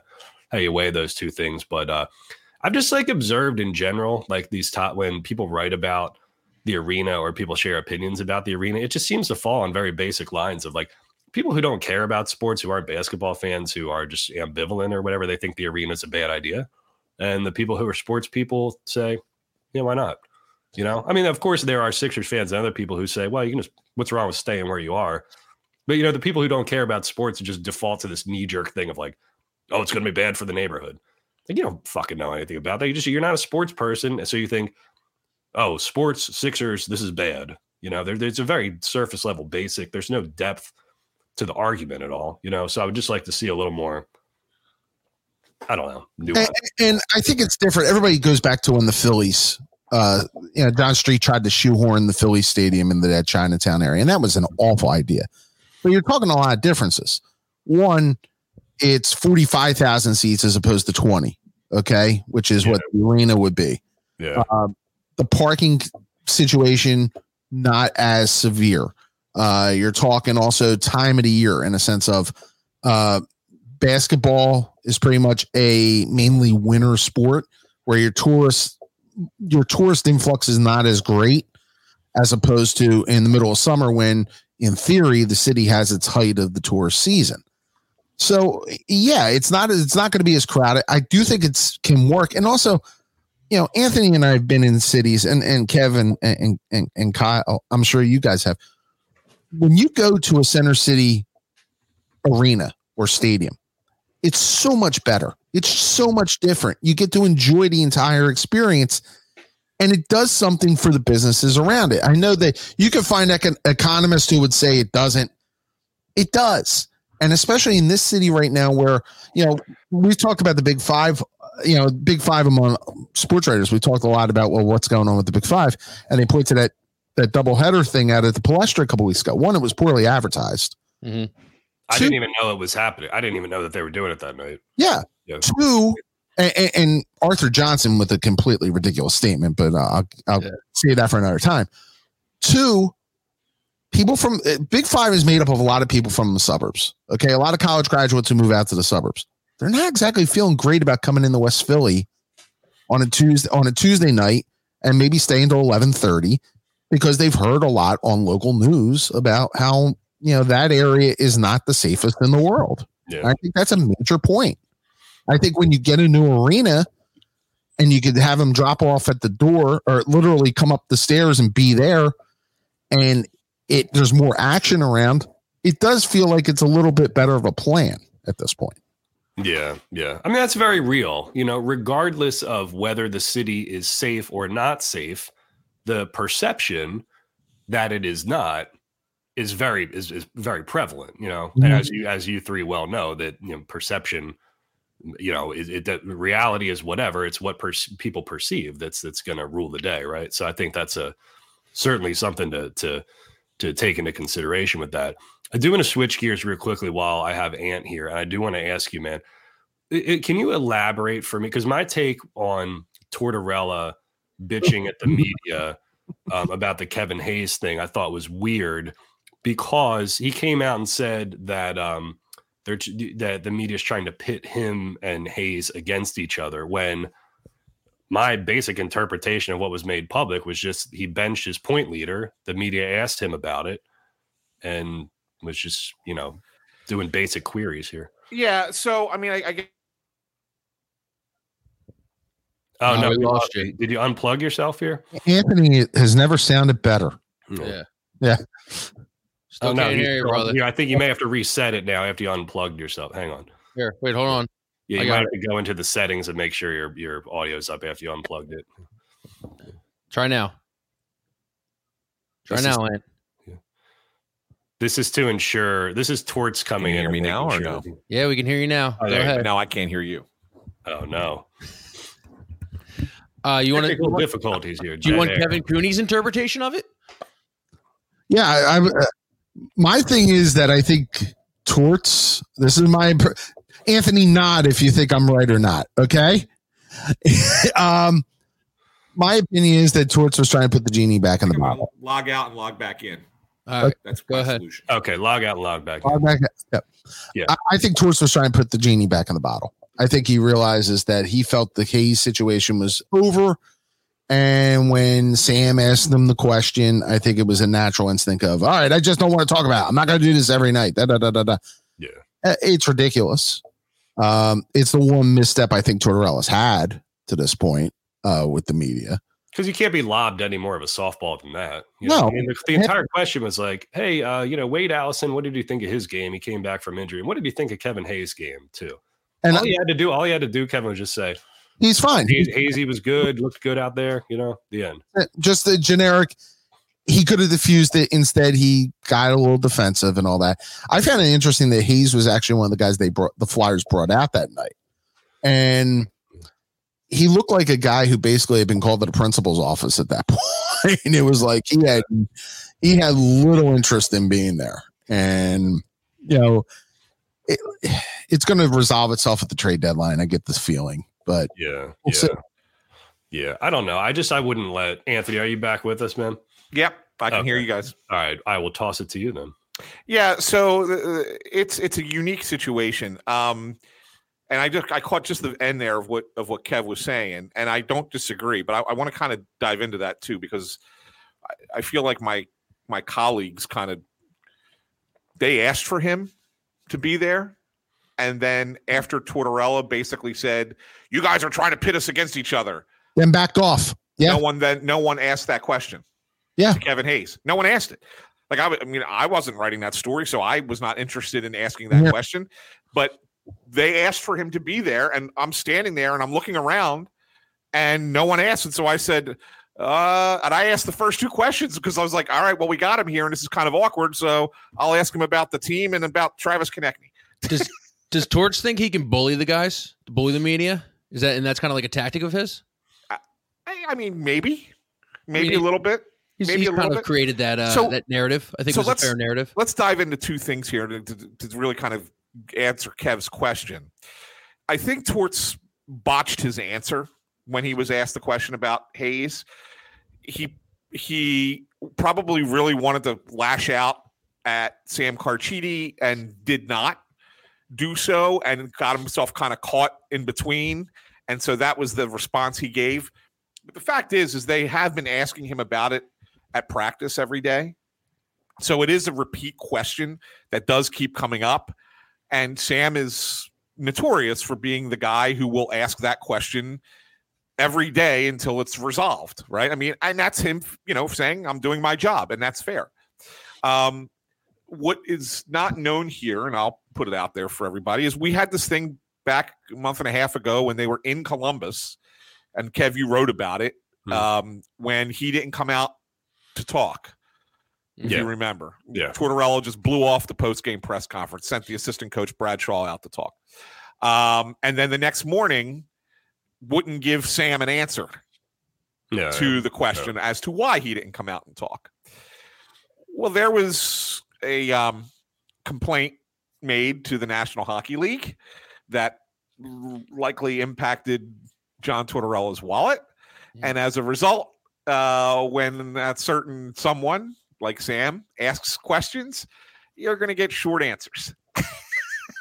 how you weigh those two things, but uh, I've just like observed in general, like these top when people write about the arena or people share opinions about the arena, it just seems to fall on very basic lines of like people who don't care about sports, who aren't basketball fans, who are just ambivalent or whatever, they think the arena is a bad idea. And the people who are sports people say, yeah, why not? You know, I mean, of course, there are Sixers fans and other people who say, well, you can just, what's wrong with staying where you are? But, you know, the people who don't care about sports just default to this knee jerk thing of like, oh, it's going to be bad for the neighborhood. Like, you don't fucking know anything about that. You just, you're not a sports person. And so you think, oh, sports, Sixers, this is bad. You know, there, there's a very surface level basic. There's no depth to the argument at all, you know? So I would just like to see a little more, I don't know. And, and I think it's different. Everybody goes back to when the Phillies, uh, you know, John Street tried to shoehorn the Philly Stadium into that Chinatown area, and that was an awful idea. But you're talking a lot of differences. One, it's 45,000 seats as opposed to 20, okay, which is what the arena would be. Yeah. Uh, the parking situation, not as severe. Uh, you're talking also time of the year in a sense of uh, basketball is pretty much a mainly winter sport where your tourist your tourist influx is not as great as opposed to in the middle of summer when in theory the city has its height of the tourist season. So yeah it's not it's not going to be as crowded. I do think it's can work. And also you know anthony and i have been in cities and and kevin and and, and kyle i'm sure you guys have. When you go to a center city arena or stadium it's so much better. It's so much different. You get to enjoy the entire experience and it does something for the businesses around it. I know that you can find econ- economists who would say it doesn't. It does. And especially in this city right now where, you know, we've talked about the big five, you know, big five among sports writers. We talked a lot about, well, what's going on with the big five. And they point to that, that double header thing out at the Palestra a couple weeks ago. One, it was poorly advertised. Mhm. I didn't even know it was happening. I didn't even know that they were doing it that night. Yeah. Yeah. Two, and, and- Arthur Johnson with a completely ridiculous statement, but uh, I'll, I'll Yeah. say that for another time. Two, people from uh, Big Five is made up of a lot of people from the suburbs. Okay, a lot of college graduates who move out to the suburbs. They're not exactly feeling great about coming into West Philly on a Tuesday on a Tuesday night and maybe staying till eleven thirty because they've heard a lot on local news about how you know that area is not the safest in the world. Yeah. I think that's a major point. I think when you get a new arena and you could have them drop off at the door or literally come up the stairs and be there and it there's more action around, it does feel like it's a little bit better of a plan. at this point. Yeah, yeah. I mean, that's very real. You know, regardless of whether the city is safe or not safe, the perception that it is not is very is, is very prevalent. You know, and Mhm. as you as you three well know, that you know perception, you know, is it that reality is whatever. It's what per- people perceive that's that's going to rule the day, right? So I think that's a certainly something to to to take into consideration with that. I do want to switch gears real quickly while I have Ant here, and I do want to ask you, man, i- i- can you elaborate for me? Because my take on Tortorella bitching at the media um, about the Kevin Hayes thing, I thought was weird because he came out and said that um, they're that the media is trying to pit him and Hayes against each other when my basic interpretation of what was made public was just he benched his point leader. The media asked him about it and was just, you know, doing basic queries here. Yeah. So I mean, I, I get Oh No, no, we we lost lost you. you. Did you unplug yourself here? Anthony has never sounded better. Yeah. Yeah. Still Oh, no, can't hear you, brother. yeah, I think you may have to reset it now after you unplugged yourself. Hang on. Here, wait, hold on. Yeah, I you got might have to go into the settings and make sure your your audio's up after you unplugged it. Try now. Try This now, is- Ant. This is to ensure this is torts coming you in. hear me now or sure no? Yeah, we can hear you now. Oh, Go ahead. now I can't hear you. Oh no. Uh, you want Technical to? difficulties here. Do you want Air. Kevin Cooney's interpretation of it? Yeah, I, I, uh, my thing is that I think torts. This is my Anthony. Nod if you think I'm right or not. Okay. um, my opinion is that torts was trying to put the genie back in the bottle. Log out and log back in. All right. That's Go ahead. solution. Okay, log out and log back. Log back- yep. Yeah. I, I think torts was trying to put the genie back in the bottle. I think he realizes that he felt the Hayes situation was over. And when Sam asked them the question, I think it was a natural instinct of, all right, I just don't want to talk about it. I'm not going to do this every night. Da, da, da, da, da. Yeah. Uh, It's ridiculous. Um, it's the one misstep I think Tortorella's had to this point uh, with the media. Because you can't be lobbed any more of a softball than that. You know? No. I mean, the, the entire question was like, hey, uh, you know, Wade Allison, what did you think of his game? He came back from injury. And what did you think of Kevin Hayes' game, too? And all he had to do, all he had to do, Kevin, was just say, he's fine. Hayes, Hazy was good, looked good out there, you know, the end. just the generic he could have diffused it instead he got a little defensive and all that i found it interesting that hayes was actually one of the guys they brought the flyers brought out that night and he looked like a guy who basically had been called to the principal's office at that point. point and it was like he had he had little interest in being there and you know it, it's going to resolve itself at the trade deadline i get this feeling but Yeah. We'll yeah. see. Yeah. I don't know. I just, I wouldn't let Anthony, are you back with us, man? Yep, I can hear you guys. All right. I will toss it to you then. Yeah, so uh, it's it's a unique situation. Um, and I just I caught just the end there of what of what Kev was saying, and I don't disagree, but I, I want to kind of dive into that too because I, I feel like my my colleagues kind of they asked for him to be there, and then after Tortorella basically said, "You guys are trying to pit us against each other," then backed off Yeah. no one then no one asked that question. Yeah. to Kevin Hayes. No one asked it. Like I mean, I wasn't writing that story, so I was not interested in asking that Yeah. question. But they asked for him to be there, and I'm standing there and I'm looking around, and no one asked. And so I said, uh, and I asked the first two questions because I was like, all right, well, we got him here, and this is kind of awkward, so I'll ask him about the team and about Travis Konecny. Does Does Torts think he can bully the guys, bully the media? Is that and that's kind of like a tactic of his? I, I mean, maybe, maybe mean, a little bit. He's, Maybe he's a little kind of bit. created that uh, So- that narrative. I think so let's- fair narrative. let's dive into two things here to, to, to really kind of answer Kev's question. I think Torts botched his answer when he was asked the question about Hayes. He he probably really wanted to lash out at Sam Carchidi and did not do so and got himself kind of caught in between. And so that was the response he gave. But the fact is, is they have been asking him about it at practice every day. So it is a repeat question that does keep coming up. And Sam is notorious for being the guy who will ask that question every day until it's resolved, right? I mean, and that's him, you know, saying, I'm doing my job, and that's fair. Um, what is not known here, and I'll put it out there for everybody, is we had this thing back a month and a half ago when they were in Columbus, and Kev, you wrote about it Hmm. um, when he didn't come out to talk. If Yeah. you remember, Yeah. Tortorella just blew off the post game press conference, sent the assistant coach Brad Shaw out to talk, um, and then the next morning wouldn't give Sam an answer Yeah. to the question as to why he didn't come out and talk. Well, there was a um, complaint made to the National Hockey League that likely impacted John Tortorella's wallet, Yeah. and as a result, uh, when that certain someone like Sam asks questions, you're going to get short answers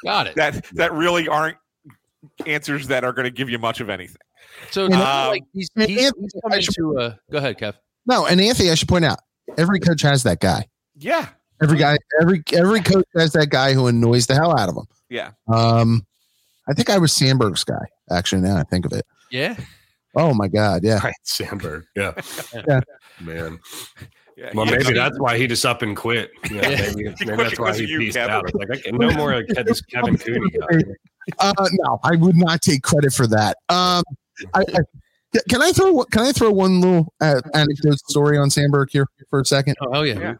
Got it. that that really aren't answers that are going to give you much of anything. So um, like he's, he's, Anthony, he's coming should- to uh, go ahead, Kev. No, and Anthony, I should point out, every coach has that guy. Yeah, Every guy, every every coach has that guy who annoys the hell out of them. yeah. Um, I think I was Sandberg's guy. Actually, now I think of it. Yeah. Oh my god, yeah. Right, Sandberg. Yeah. Yeah. Man. yeah. Well, maybe he- that's why he just up and quit. Yeah, Yeah. maybe, maybe that's why he of you, pieced Kevin. out. It's like I can no more of this Kevin Cooney guy. Uh, no, I would not take credit for that. Um, I, I can I throw can I throw one little uh, anecdote story on Sandberg here for a second? Oh, hell yeah. Yeah.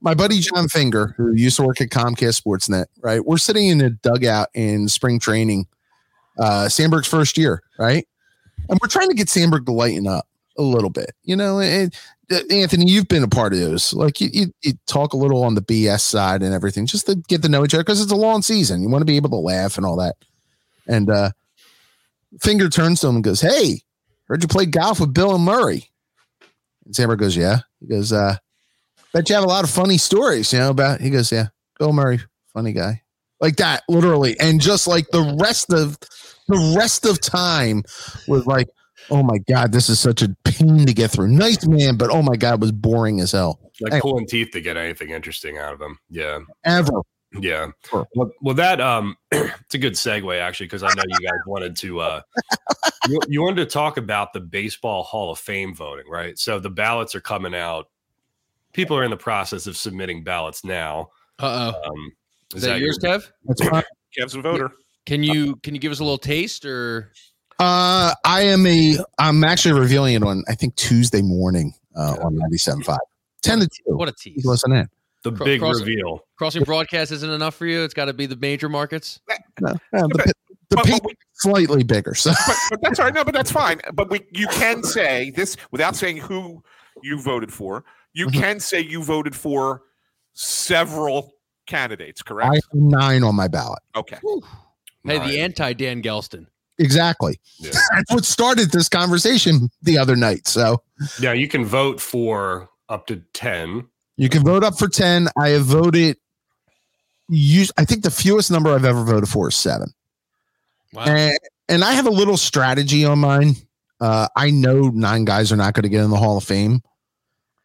My buddy John Finger, who used to work at Comcast Sportsnet, right? We're sitting in a dugout in spring training, uh, Sandberg's first year, right? And we're trying to get Sandberg to lighten up a little bit, you know. And Anthony, you've been a part of those. Like you, you, you talk a little on the BS side and everything, just to get to know each other because it's a long season. You want to be able to laugh and all that. And uh, Finger turns to him and goes, "Hey, heard you play golf with Bill and Murray." And Sandberg goes, "Yeah." He goes, uh, bet you have a lot of funny stories, you know, about he goes, Yeah, Bill Murray, funny guy. Like that, literally. And just like the rest of the rest of time was like, oh my God, this is such a pain to get through. Nice man, but oh my God, it was boring as hell. Like Hey. pulling teeth to get anything interesting out of him. Yeah. Ever. Yeah. Sure. Well, well, that um, it's a good segue actually because I know you guys wanted to uh, you, you wanted to talk about the baseball Hall of Fame voting, right? So the ballots are coming out. People are in the process of submitting ballots now. Uh oh. Um, Is that yours, your- Kev? That's fine. Kev's a voter. Can you can you give us a little taste or Uh I am a I'm actually revealing it on I think Tuesday morning uh, on 97.5. 10 to 2. what a tease? Listen in. The Cro- big cross- reveal. Crossing broadcast isn't enough for you. It's got to be the major markets. No, no, the but- the But, but, we, slightly bigger. So but, but that's all right. No, but that's fine. But we, you can say this without saying who you voted for. You Mhm. can say you voted for several candidates, correct? I have nine on my ballot. okay. Hey, Nine. the anti Dan Gelston. Exactly. Yeah. That's what started this conversation the other night. So Yeah, you can vote for up to 10. you can vote up for 10. I have voted use I think the fewest number I've ever voted for is seven. Wow. And, and I have a little strategy on mine. Uh, I know nine guys are not going to get in the Hall of Fame.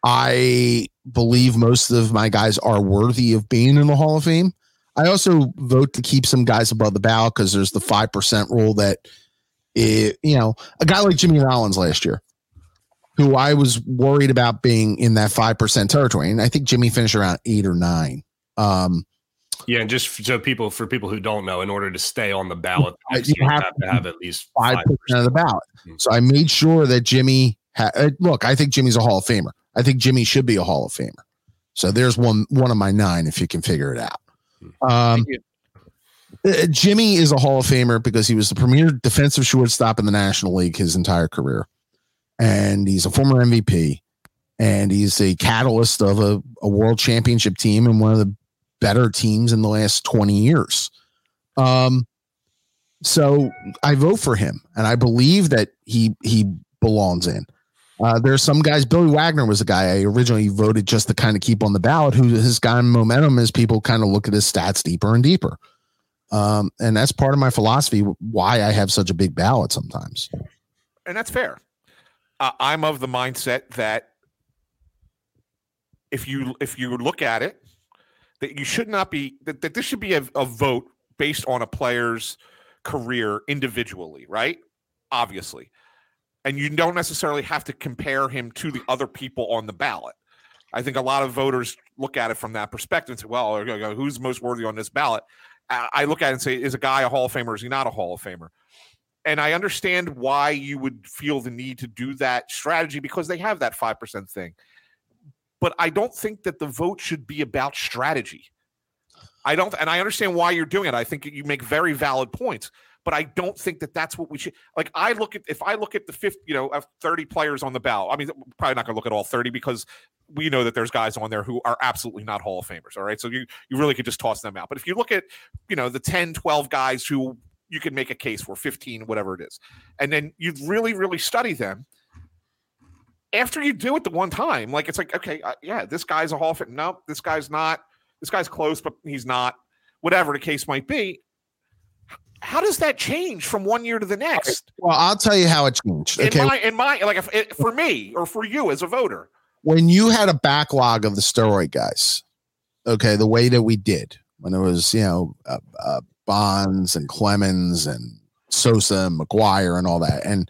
I believe most of my guys are worthy of being in the Hall of Fame. I also vote to keep some guys above the ballot because there's the 5% rule that, it, you know, a guy like Jimmy Rollins last year, who I was worried about being in that 5% territory. And I think Jimmy finished around eight or nine. Um, Yeah, and just so people for people who don't know, in order to stay on the ballot, You have have to have at least five five percent of the ballot. Mhm. So I made sure that Jimmy. Ha- uh, look, I think Jimmy's a Hall of Famer. I think Jimmy should be a Hall of Famer. So there's one one of my nine if you can figure it out. Um, Thank you. uh, Jimmy is a Hall of Famer because he was the premier defensive shortstop in the National League his entire career, and he's a former MVP, and he's a catalyst of a, a world championship team and one of the better teams in the last twenty years. Um, so I vote for him, and I believe that he he belongs in. Uh, there's some guys. Billy Wagner was a guy I originally voted just to kind of keep on the ballot, who has gotten momentum as people kind of look at his stats deeper and deeper. Um, and that's part of my philosophy. Why I have such a big ballot sometimes. and that's fair. Uh, I'm of the mindset that if you if you look at it, that you should not be that, that this should be a, a vote based on a player's career individually, right? Obviously, and you don't necessarily have to compare him to the other people on the ballot. I think a lot of voters look at it from that perspective and say, well, who's most worthy on this ballot? I look at it and say, is a guy a Hall of Famer? Is he not a Hall of Famer? And I understand why you would feel the need to do that strategy because they have that 5% thing. But I don't think that the vote should be about strategy. I don't, and I understand why you're doing it. I think you make very valid points, but I don't think that that's what we should. Like, I look at if I look at the fifth, you know, of 30 players on the ballot. I mean, probably not going to look at all 30 because we know that there's guys on there who are absolutely not Hall of Famers. All right, so you you really could just toss them out. But if you look at, you know, the 10, 12 guys who you can make a case for 15, whatever it is, and then you really, really study them after you do it the one time, like it's like, okay, uh, yeah, this guy's a Hall of Fame. No, this guy's not. This guy's close, but he's not. Whatever the case might be. How does that change from one year to the next? Well, I'll tell you how it changed. Okay. In my, in my like, if, it, for me or for you as a voter, when you had a backlog of the steroid guys, okay, the way that we did when it was, you know, uh, uh, Bonds and Clemens and Sosa and McGwire and all that, and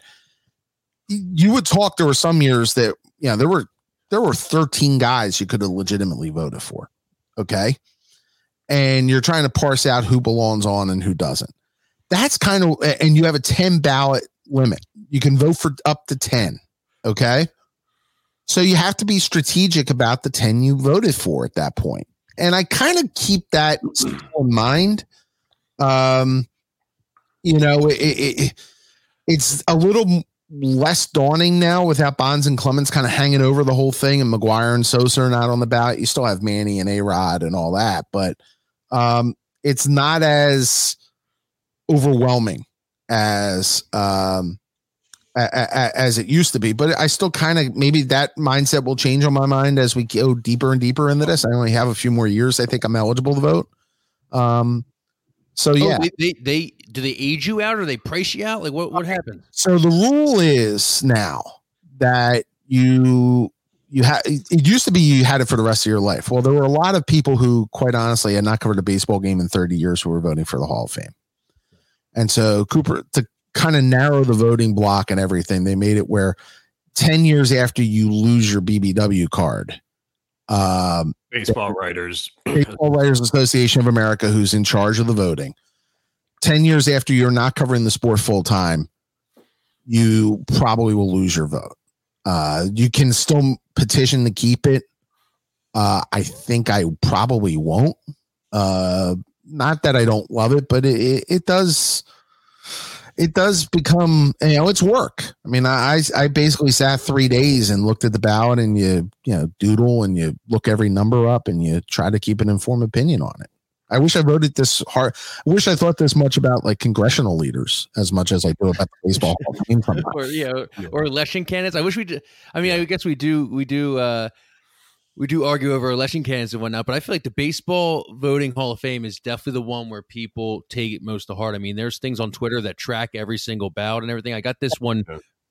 you would talk. There were some years that you know there were there were 13 guys you could have legitimately voted for. Okay. And you're trying to parse out who belongs on and who doesn't. That's kind of, and you have a 10 ballot limit. You can vote for up to 10. Okay. So you have to be strategic about the 10 you voted for at that point. And I kind of keep that in mind. Um, you know, it, it, it's a little less daunting now without Bonds and Clemens kind of hanging over the whole thing and McGwire and Sosa are not on the ballot. You still have Manny and A Rod and all that, but um, it's not as overwhelming as um, as it used to be. But I still kind of maybe that mindset will change on my mind as we go deeper and deeper into this. I only have a few more years. I think I'm eligible to vote. Um, so oh, yeah, they, they, they do they age you out or they price you out? Like what what happened? So the rule is now that you you had it used to be you had it for the rest of your life. Well, there were a lot of people who, quite honestly, had not covered a baseball game in 30 years who were voting for the Hall of Fame. And so Cooper to kind of narrow the voting block and everything, they made it where 10 years after you lose your BBW card, um, baseball writers, Baseball Writers Association of America, who's in charge of the voting. 10 years after you're not covering the sport full time, you probably will lose your vote. Uh, you can still petition to keep it. Uh, I think I probably won't. Uh, not that I don't love it, but it, it, it does it does become you know it's work. I mean, I I basically sat three days and looked at the ballot and you you know doodle and you look every number up and you try to keep an informed opinion on it. I wish I wrote it this hard. I wish I thought this much about like congressional leaders as much as I do about the baseball team from or yeah, or, election candidates. I wish we. Did, I mean, I guess we do. We do. uh we do argue over election candidates and whatnot, but I feel like the baseball voting Hall of Fame is definitely the one where people take it most to heart. I mean, there's things on Twitter that track every single ballot and everything. I got this one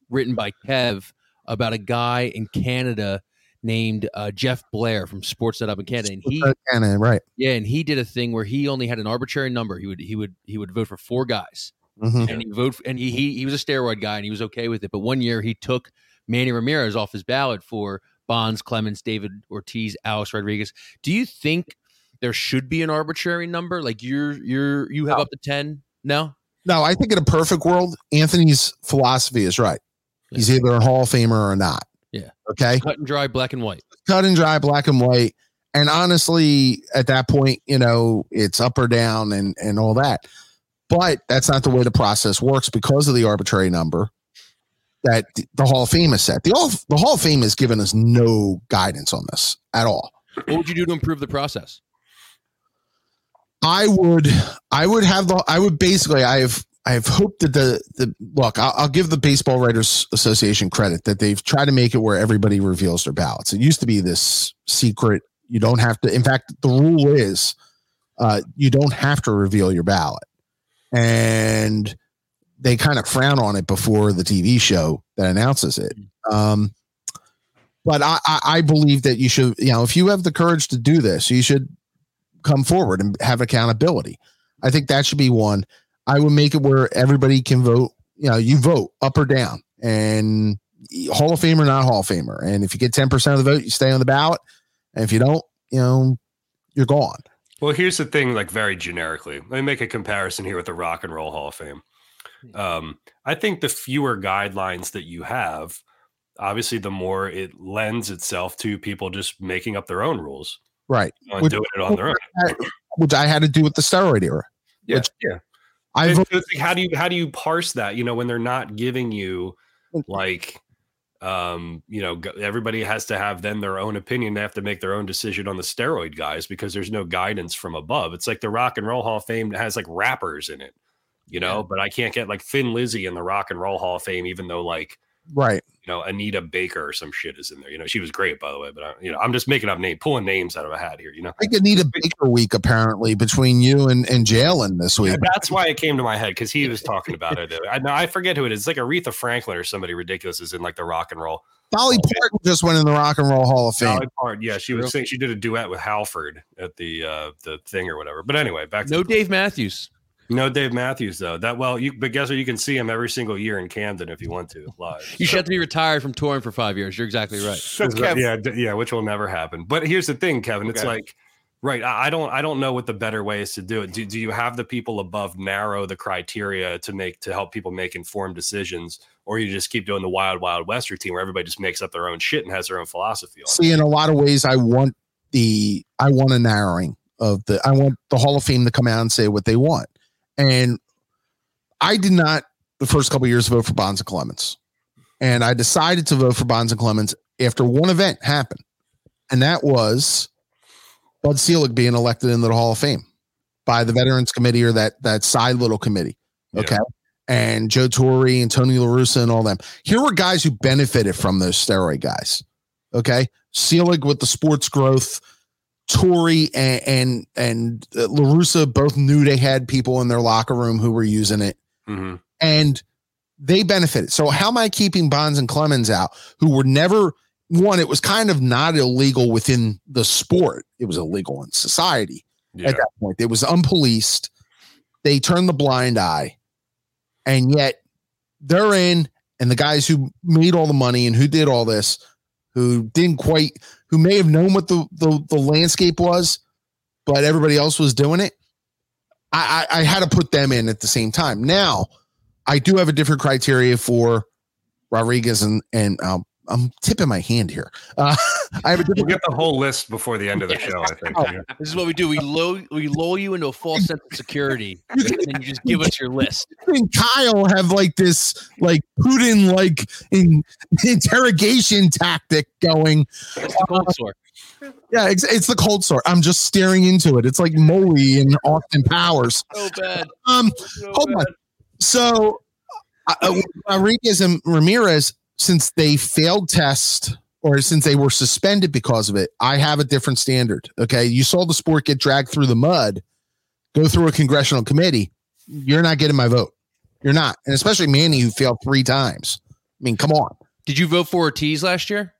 written by Kev about a guy in Canada named uh, Jeff Blair from Sportsnet up in Canada, and he Canada, right? Yeah, and he did a thing where he only had an arbitrary number. He would he would he would vote for four guys, mm-hmm. and he vote and he, he he was a steroid guy and he was okay with it. But one year he took Manny Ramirez off his ballot for Bonds, Clemens, David Ortiz, Alex Rodriguez. Do you think there should be an arbitrary number? Like you're you're you have no. up to ten? No, no. I think in a perfect world, Anthony's philosophy is right. Yeah. He's either a Hall of Famer or not. Yeah. Okay. Cut and dry, black and white. Cut and dry, black and white. And honestly, at that point, you know, it's up or down and and all that. But that's not the way the process works because of the arbitrary number that the Hall of Fame has set. The Hall, the Hall of Fame has given us no guidance on this at all. What would you do to improve the process? I would, I would have the, I would basically, I have, I have hoped that the, the look, I'll, I'll give the Baseball Writers Association credit that they've tried to make it where everybody reveals their ballots. It used to be this secret. You don't have to, in fact, the rule is uh, you don't have to reveal your ballot. And they kind of frown on it before the TV show that announces it. Um, but I, I, believe that you should, you know, if you have the courage to do this, you should come forward and have accountability. I think that should be one. I would make it where everybody can vote. You know, you vote up or down, and Hall of Famer, not Hall of Famer. And if you get ten percent of the vote, you stay on the ballot. And if you don't, you know, you're gone. Well, here's the thing, like very generically. Let me make a comparison here with the Rock and Roll Hall of Fame. Um, I think the fewer guidelines that you have, obviously, the more it lends itself to people just making up their own rules Right. and Which- doing it on their own. Which I had to do with the steroid era. Yeah, Which- yeah. I like, how do you how do you parse that? You know, when they're not giving you like um you know everybody has to have then their own opinion they have to make their own decision on the steroid guys because there's no guidance from above it's like the rock and roll hall of fame has like rappers in it you know but i can't get like thin lizzy in the rock and roll hall of fame even though like right. you know anita baker or some shit is in there you know she was great by the way but I, you know i'm just making up name pulling names out of a hat here you know I think Anita Baker week apparently between you and, and Jalen this week. And that's why it came to my head because he was talking about it. I know I forget who it is. It's like Aretha Franklin or somebody ridiculous is in like the rock and roll. Dolly Parton just went in the Rock and Roll Hall of Fame. Dolly Parton, yeah, she was saying she did a duet with Halford at the uh the thing or whatever. But anyway, back to No Dave Matthews. No Dave Matthews though. That well, you but guess what? You can see him every single year in Camden if you want to live. You should have to be retired from touring for five years. You're exactly right. So, Kev, yeah, yeah, which will never happen. But here's the thing, Kevin. It's Okay. like, right? I I don't, I don't know what the better way is to do it. Do, do you have the people above narrow the criteria to make to help people make informed decisions, or you just keep doing the wild, wild west routine where everybody just makes up their own shit and has their own philosophy on it? See, in a lot of ways, I want the I want a narrowing of the I want the Hall of Fame to come out and say what they want. And I did not the first couple of years vote for Bonds and Clemens. And I decided to vote for Bonds and Clemens after one event happened. And that was Bud Selig being elected into the Hall of Fame by the Veterans Committee or that that side little committee. Yeah. Okay. And Joe Torre and Tony La Russa and all them. Here were guys who benefited from those steroid guys. Okay. Selig with the sports growth, Torre and and, and La Russa both knew they had people in their locker room who were using it Mhm. and they benefited. So how am I keeping Bonds and Clemens out, who were never one? It was kind of not illegal within the sport; it was illegal in society Yeah. at that point. It was unpoliced. They turned the blind eye, and yet they're in. And the guys who made all the money and who did all this, who didn't quite, who may have known what the the, the landscape was, but everybody else was doing it. I, I I had to put them in at the same time. Now, I do have a different criteria for Rodriguez and and um, I'm tipping my hand here. Uh, I have a We'll get the whole list before the end of the show. I think. Oh. yeah. This is what we do. We lull we lull you into a false sense of security, and then you just give us your list. and Kyle have like this like Putin like in, interrogation tactic going. That's the cold sore. Yeah, it's, it's the cold sore. I'm just staring into it. It's like Moley and Austin Powers. So bad. Um, So hold on. So uh, uh, Rodriguez and Ramirez, since they failed test or since they were suspended because of it, I have a different standard. Okay, you saw the sport get dragged through the mud, go through a congressional committee. You're not getting my vote. You're not, and especially Manny, who failed three times. I mean, come on. Did you vote for Ortiz last year?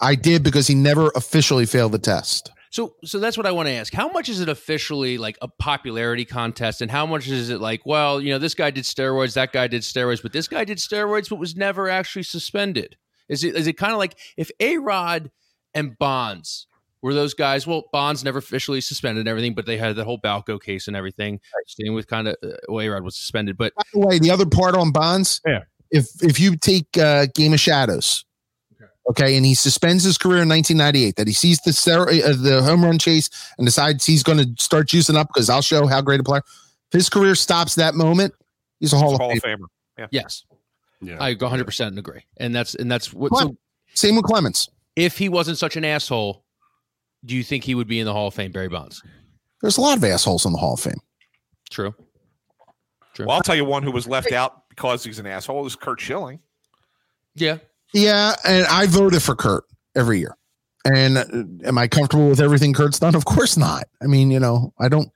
I did because he never officially failed the test. So, so that's what I want to ask. How much is it officially like a popularity contest, and how much is it like, well, you know, this guy did steroids, that guy did steroids, but this guy did steroids, but was never actually suspended? Is it is it kind of like if A Rod and Bonds were those guys? Well, Bonds never officially suspended and everything, but they had the whole Balco case and everything. Same with kind of uh, well, A Rod was suspended, but By the way, the other part on Bonds, Yeah. if if you take uh, Game of Shadows, okay, and he suspends his career in 1998, that he sees the uh, the home run chase and decides he's going to start juicing up because I'll show how great a player. If his career stops that moment, he's a Hall, Hall of of Fame. Famer. yes, Yeah. I 100 percent agree, and that's and that's what. So. Same with Clemens. if he wasn't such an asshole, do you think he would be in the Hall of Fame, Barry Bonds? There's a lot of assholes in the Hall of Fame. True. True. Well, I'll tell you one who was left out because he's an asshole is Curt Schilling. yeah. Yeah, and I voted for Curt every year. And uh, am I comfortable with everything Curt's done? Of course not. I mean, you know, I don't,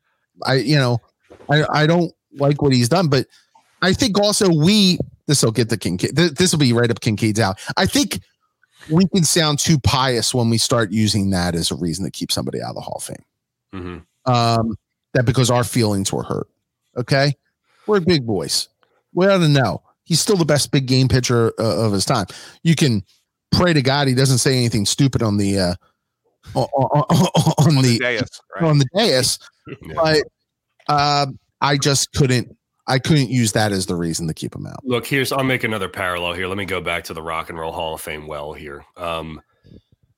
I, you know, I, I don't like what he's done, but I think also we, this will get the Kinkead, this will be right up Kinkead's out. I think we can sound too pious when we start using that as a reason to keep somebody out of the Hall of Fame. Mhm. Um, that because our feelings were hurt. Okay. We're big boys. We ought to know he's still the best big game pitcher uh, of his time. You can pray to God he doesn't say anything stupid on the uh, on, on, on on the the dais, right? on the dais, Yeah. but uh, I just couldn't. I couldn't use that as the reason to keep him out. Look, here's I'll make another parallel here. Let me go back to the Rock and Roll Hall of Fame well here. Um,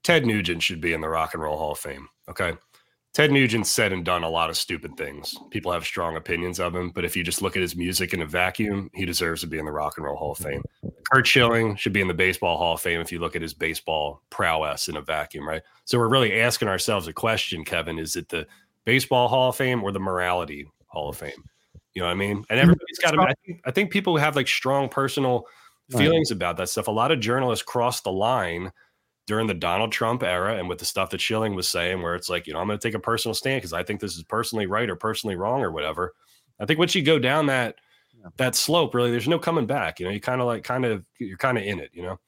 Ted Nugent should be in the Rock and Roll Hall of Fame. Okay. Ted Nugent said and done a lot of stupid things. People have strong opinions of him, but if you just look at his music in a vacuum, he deserves to be in the Rock and Roll Hall of Fame. Curt Schilling should be in the Baseball Hall of Fame if you look at his baseball prowess in a vacuum, right? So we're really asking ourselves a question, Kevin: Is it the Baseball Hall of Fame or the Morality Hall of Fame? You know what I mean? And mm-hmm. everybody's got to. I think, I think people have like strong personal Right. feelings about that stuff. A lot of journalists cross the line during the Donald Trump era and with the stuff that Schilling was saying, where it's like, you know, I'm going to take a personal stand because I think this is personally right or personally wrong or whatever. I think once you go down that Yeah. that slope, really, there's no coming back. You know, you kind of like kind of you're kind of in it. You know,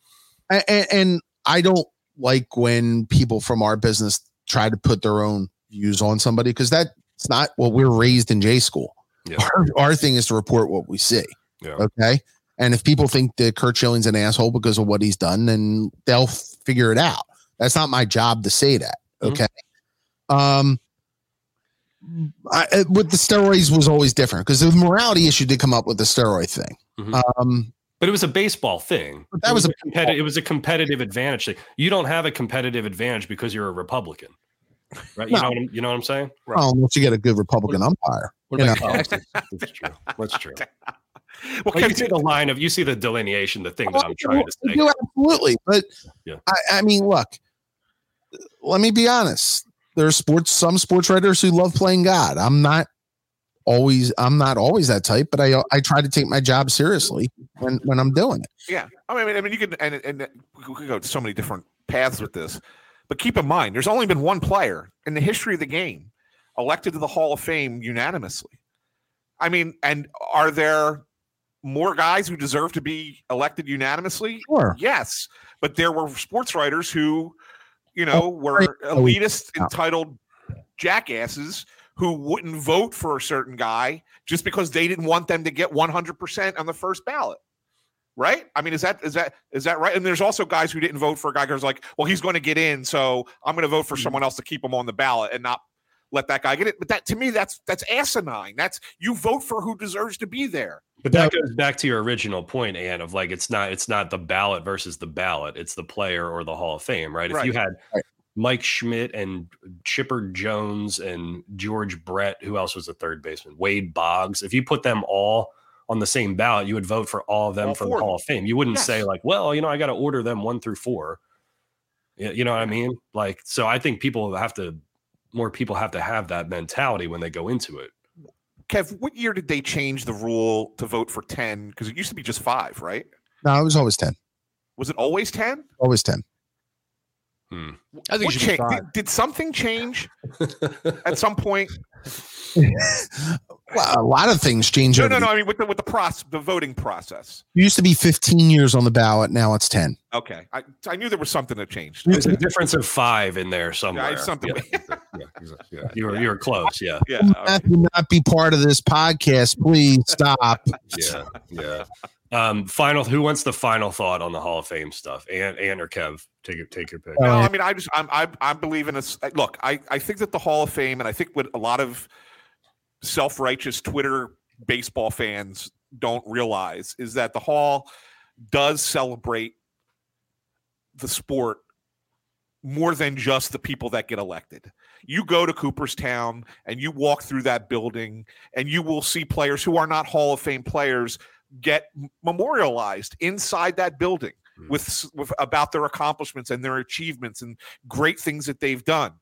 and, and I don't like when people from our business try to put their own views on somebody because that's not what we're raised in J school. Yeah. Our, our thing is to report what we see. Yeah. Okay. And if people think that Curt Schilling's an asshole because of what he's done, then they'll figure it out. That's not my job to say that. Mhm. Okay. Um, I, uh, with the steroids was always different because the morality issue did come up with the steroid thing. Mhm. Um, but it was a baseball thing. But that It was a competitive. It was a competitive advantage thing. You don't have a competitive advantage because you're a Republican, right? You No. know what I'm, you know what I'm saying? well, unless you get a good Republican umpire. What You know. That's true. That's true. well, Like, you see the line of you see the delineation, the thing Oh, that I'm trying to oh, say. do, absolutely. But Yeah. I, I mean, look, let me be honest. There are sports, some sports writers who love playing God. I'm not always, I'm not always that type, but I, I try to take my job seriously when, when I'm doing it. Yeah, I mean, I mean, you can, and and we could go so many different paths with this, but keep in mind, there's only been one player in the history of the game elected to the Hall of Fame unanimously. I mean, and are there more guys who deserve to be elected unanimously? Sure. Yes, but there were sports writers who, you know, were Oh, elitist, entitled jackasses who wouldn't vote for a certain guy just because they didn't want them to get 100% on the first ballot. Right? I mean, is that is that is that right? And there's also guys who didn't vote for a guy who's like, well, he's going to get in, so I'm going to vote for someone else to keep him on the ballot and not let that guy get it. But that to me, that's that's asinine. That's you vote for who deserves to be there. But that goes back to your original point, Ant, of like it's not it's not the ballot versus the ballot, it's the player or the Hall of Fame, right? If you had Right. Mike Schmidt and Chipper Jones and George Brett, who else was the third baseman? Wade Boggs. If you put them all on the same ballot, you would vote for all of them All for the. Hall of Fame. You wouldn't say like, well, you know, I got to order them one through four. Yeah, you know what I mean? Like, so I think people have to more people have to have that mentality when they go into it. Kev, what year did they change the rule to vote for 10? Because it used to be just five, right? No, it was always 10. Was it always 10? Always 10. Hmm. I think it What should be cha- did, did something change at some point? Well, a lot of things change. No, over no, the- no. I mean, with the with the process, the voting process. It used to be 15 years on the ballot. Now it's 10. Okay, I, I knew there was something that changed. There's a difference of five in there somewhere. something- Yeah, yeah, exactly. Yeah. You were you were close. Yeah, Yeah, That would not be part of this podcast. Please stop. yeah, yeah. Um, final. Who wants the final thought on the Hall of Fame stuff? And Ant or Kev? Take it. Take your pick. No, Uh, I mean, I just I'm I I believe in this. Look, I I think that the Hall of Fame, and I think what a lot of self righteous Twitter baseball fans don't realize is that the Hall does celebrate the sport more than just the people that get elected. You go to Cooperstown and you walk through that building, and you will see players who are not Hall of Fame players get memorialized inside that building Hmm. with, with about their accomplishments and their achievements and great things that they've done.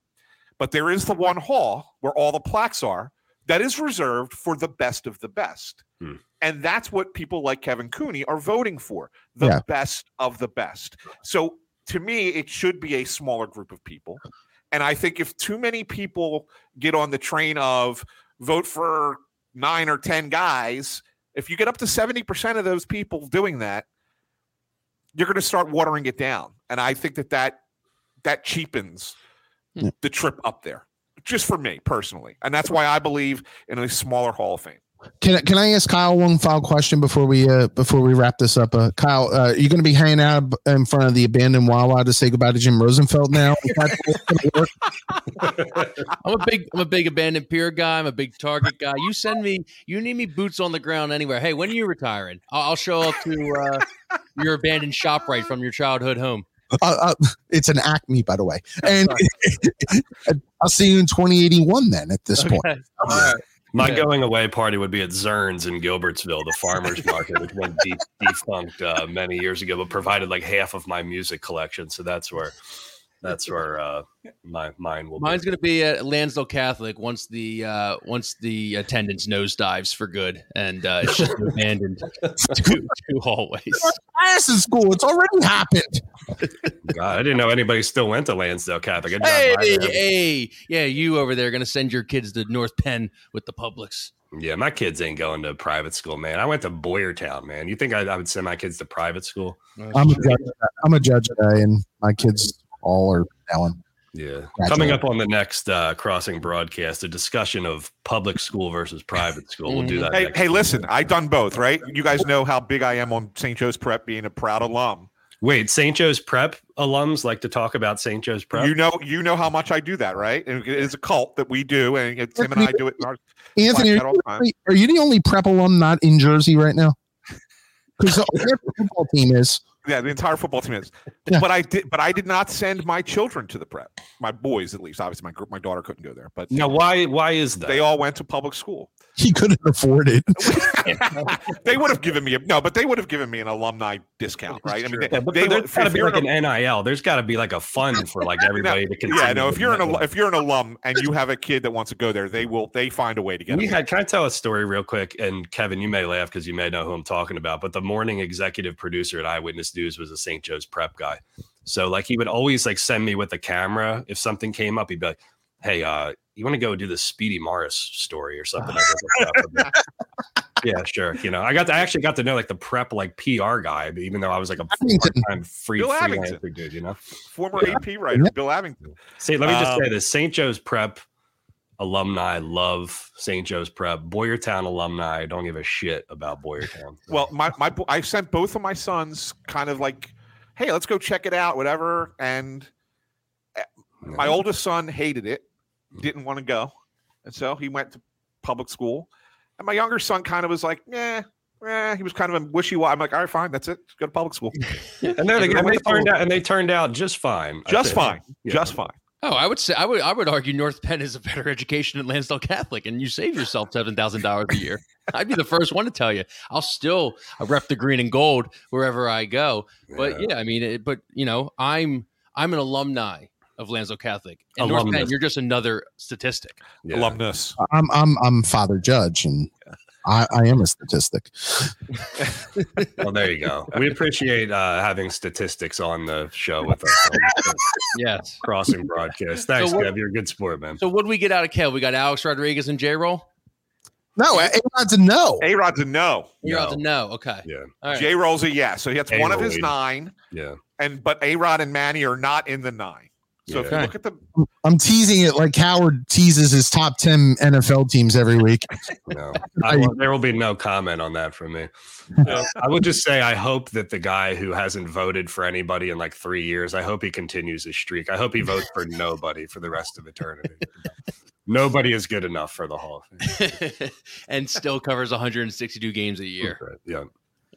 But there is the one hall where all the plaques are that is reserved for the best of the best. Hmm. And that's what people like Kevin Cooney are voting for the Yeah. best of the best. So to me, it should be a smaller group of people. And I think if too many people get on the train of vote for nine or 10 guys, if you get up to 70% of those people doing that, you're going to start watering it down. And I think that that, that cheapens the trip up there, just for me personally. And that's why I believe in a smaller Hall of Fame. Can I- can I ask Kyle one final question before we uh before we wrap this up? Uh, Kyle, uh, are you going to be hanging out in front of the abandoned Wawa to say goodbye to Jim Rosenfeld now? Is that the way it's gonna work? I'm a big I'm a big abandoned pier guy. I'm a big Target guy. You send me you need me boots on the ground anywhere. Hey, when are you retiring? I'll, I'll show up to uh, your abandoned shop right from your childhood home. Uh, uh, it's an Acme, by the way, and I'll see you in 2081. Then at this point, Okay. All right. My Yeah. going away party would be at Zern's in Gilbertsville, the farmers market, which went deep, defunct uh, many years ago, but provided like half of my music collection. So that's where that's where uh, my mine will Mine's be. gonna be at Lansdale Catholic once the uh, once the attendance nosedives for good, and uh, it's just abandoned two, two hallways. class in school. It's already happened. God, I didn't know anybody still went to Lansdale Catholic. I drive Hey, hey, yeah, you over there gonna send your kids to North Penn with the Publix? Yeah, my kids ain't going to private school, man. I went to Boyertown, man. You think I, I would send my kids to private school? I'm a judge. I'm a judge today, and my kids all are Ellen. Yeah. Gotcha. Coming up on the next uh, crossing broadcast, a discussion of public school versus private school. We'll do that. Hey, hey, listen, I've done both, right? You guys know how big I am on St. Joe's Prep, being a proud alum. Wait, St. Joe's Prep alums like to talk about St. Joe's Prep? You know, you know how much I do that, right? And it is a cult that we do, and it's Tim and I do it. In our, Anthony, are hat time. you, are you the only prep alum not in Jersey right now? Because the football team is. Yeah, the entire football team is. Yeah. But I did, but I did not send my children to the prep. My boys, at least. Obviously, my gr- my daughter couldn't go there, but Now, why why is that? they all went to public school. He couldn't afford it. they would have given me a no, but they would have given me an alumni discount, right? I mean, they, yeah, but they there's would- got to be like an an NIL. There's got to be like a fund for like everybody to continue. yeah, no. If you're an al- if you're an alum and you have a kid that wants to go there, they will they find a way to get. We them. had, can I tell a story real quick? And Kevin, you may laugh because you may know who I'm talking about. But the morning executive producer at Eyewitness News was a St. Joe's prep guy. So like he would always like send me with the camera if something came up. He'd be like, "Hey, uh, you want to go do the Speedy Morris story or something?" I "Yeah, sure. You know, I got to, I actually got to know like the prep like PR guy, but even though I was like a Abington. part-time free Bill freelancer dude, you know. former AP writer Bill Abington. See, let me just Um, say this: St. Joe's Prep alumni love St. Joe's Prep. Boyertown alumni don't give a shit about Boyertown. Well, my my I sent both of my sons kind of like, hey, let's go check it out, whatever. And my oldest son hated it, didn't want to go, and so he went to public school. And my younger son kind of was like, yeah. Eh, he was kind of a wishy-washy. I'm like, all right, fine, that's it. Just go to public school. and then Yeah, again, but they turned out and they turned out just fine. Just fine. Yeah. Just fine. Oh, I would say I would I would argue North Penn is a better education than Lansdale Catholic, and you save yourself seven thousand dollars a year. I'd be the first one to tell you. I'll still I rep the green and gold wherever I go. But yeah, I mean, it, but you know, I'm I'm an alumni of Lansdale Catholic, and North Penn, you're just another statistic. Yeah. Alumnus. I'm I'm I'm Father Judge, and I, I am a statistic. Well, there you go. We appreciate uh, having statistics on the show with us. Yes. Crossing broadcast. Thanks, So what- Kev. You're a good sport, man. So what do we get out of Kev? We got Alex Rodriguez and J Roll. No, it's a no. A Rod's a no. You're No. out to know. Okay. Yeah, All right. J Roll's a yes. So that's one of his A-Roll. nine. yeah. And but A Rod and Manny are not in the nine. So if you look at the I'm teasing it like Howard teases his top ten NFL teams every week. No, I will, there will be no comment on that from me. Uh, I will just say I hope that the guy who hasn't voted for anybody in like three years, I hope he continues his streak. I hope he votes for nobody for the rest of eternity. Nobody is good enough for the Hall of Fame. and still covers 162 games a year. Yeah,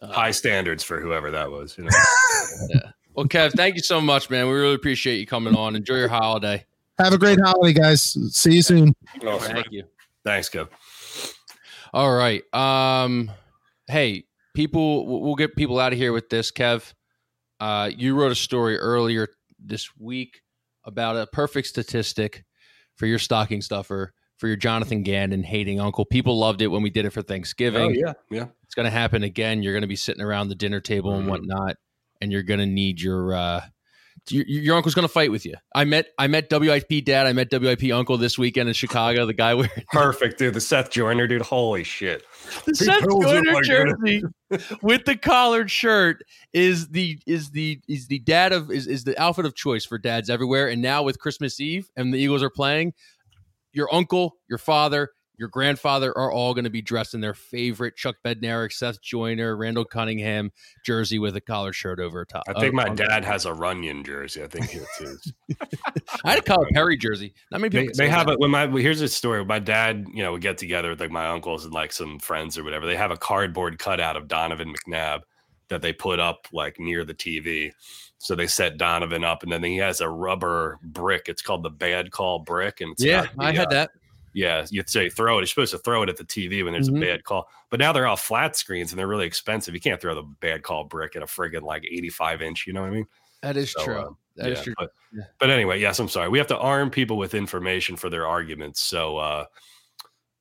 Uh, high standards for whoever that was. You know, Well, Kev, thank you so much, man. We really appreciate you coming on. Enjoy your holiday. Have a great holiday, guys. See you soon. Thank you. thanks, Kev. All right. Um, hey, people, we'll we'll get people out of here with this. Kev, uh, you wrote a story earlier this week about a perfect statistic for your stocking stuffer for your Jonathan Gannon hating uncle. People loved it when we did it for Thanksgiving. Oh yeah, yeah. It's going to happen again. You're going to be sitting around the dinner table and Mhm. whatnot, and you're going to need your. Uh, your, your uncle's going to fight with you. I met I met WIP dad. I met WIP uncle this weekend in Chicago. The guy wearing Perfect, dude. The Seth Joyner, dude. Holy shit. the He Seth tells Joyner like jersey with the collared shirt is the is the is the dad of is, is the outfit of choice for dads everywhere. And now with Christmas Eve and the Eagles are playing, your uncle, your father, your grandfather are all going to be dressed in their favorite Chuck Bednarik, Seth Joyner, Randall Cunningham jersey with a collar shirt over top. I think uh, my dad has a Runyan jersey. I think it's his. I had a Kyle Perry jersey. Not many people. they, they have that. it when my well, here's a story my dad you know would get together with like my uncles and like some friends or whatever they have a cardboard cutout of donovan mcnabb that they put up like near the tv so they set donovan up and then he has a rubber brick it's called the bad call brick and it's Yeah, got the, I had uh, that. Yeah you'd say throw it you're supposed to throw it at the tv when there's Mhm. a bad call but now they're all flat screens and they're really expensive you can't throw the bad call brick at a friggin like 85 inch you know what i mean That is So, true. uh, That is yeah, true. But, Yeah. but anyway, yes, I'm sorry. We have to arm people with information for their arguments. So, uh,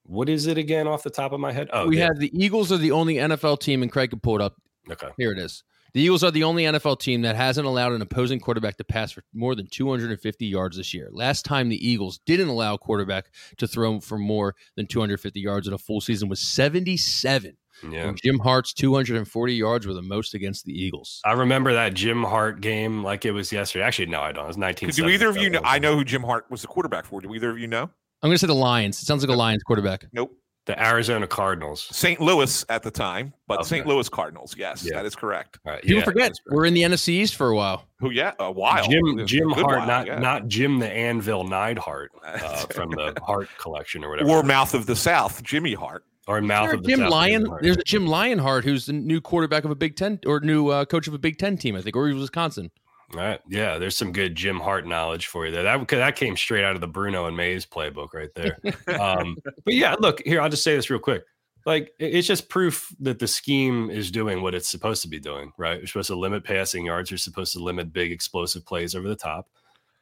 what is it again off the top of my head? Oh, we yeah. have the Eagles are the only NFL team, and Craig can pull it up. okay. Here it is. The Eagles are the only NFL team that hasn't allowed an opposing quarterback to pass for more than 250 yards this year. Last time the Eagles didn't allow a quarterback to throw for more than 250 yards in a full season was 77. Yeah. Jim Hart's 240 yards were the most against the Eagles. I remember that Jim Hart game like it was yesterday. Actually, no, I don't. It was 19. Do either of you know? I know who Jim Hart was the quarterback for. Do either of you know? I'm going to say the Lions. It sounds like a Lions quarterback. Nope. The Arizona Cardinals. St. Louis at the time, but Okay. St. Louis Cardinals. Yes, Yeah. that is correct. All right, People yeah, forget that's we're in the NFC East for a while. Who? Yeah, a while. Jim Jim Hart, while, not yeah. not Jim the Anvil Neidhart uh, from the Hart collection or whatever. or Mouth of the South, Jimmy Hart. or mouth of the Jim South, Lyon. Jim There's a Jim Leonhard who's the new quarterback of a Big Ten or new uh, coach of a Big Ten team, I think, or he was Wisconsin. All right. Yeah, there's some good Jim Hart knowledge for you there. That that came straight out of the Bruno and Mays playbook right there. um, but yeah, look here. I'll just say this real quick. Like it's just proof that the scheme is doing what it's supposed to be doing. Right? You're supposed to limit passing yards. You're supposed to limit big explosive plays over the top,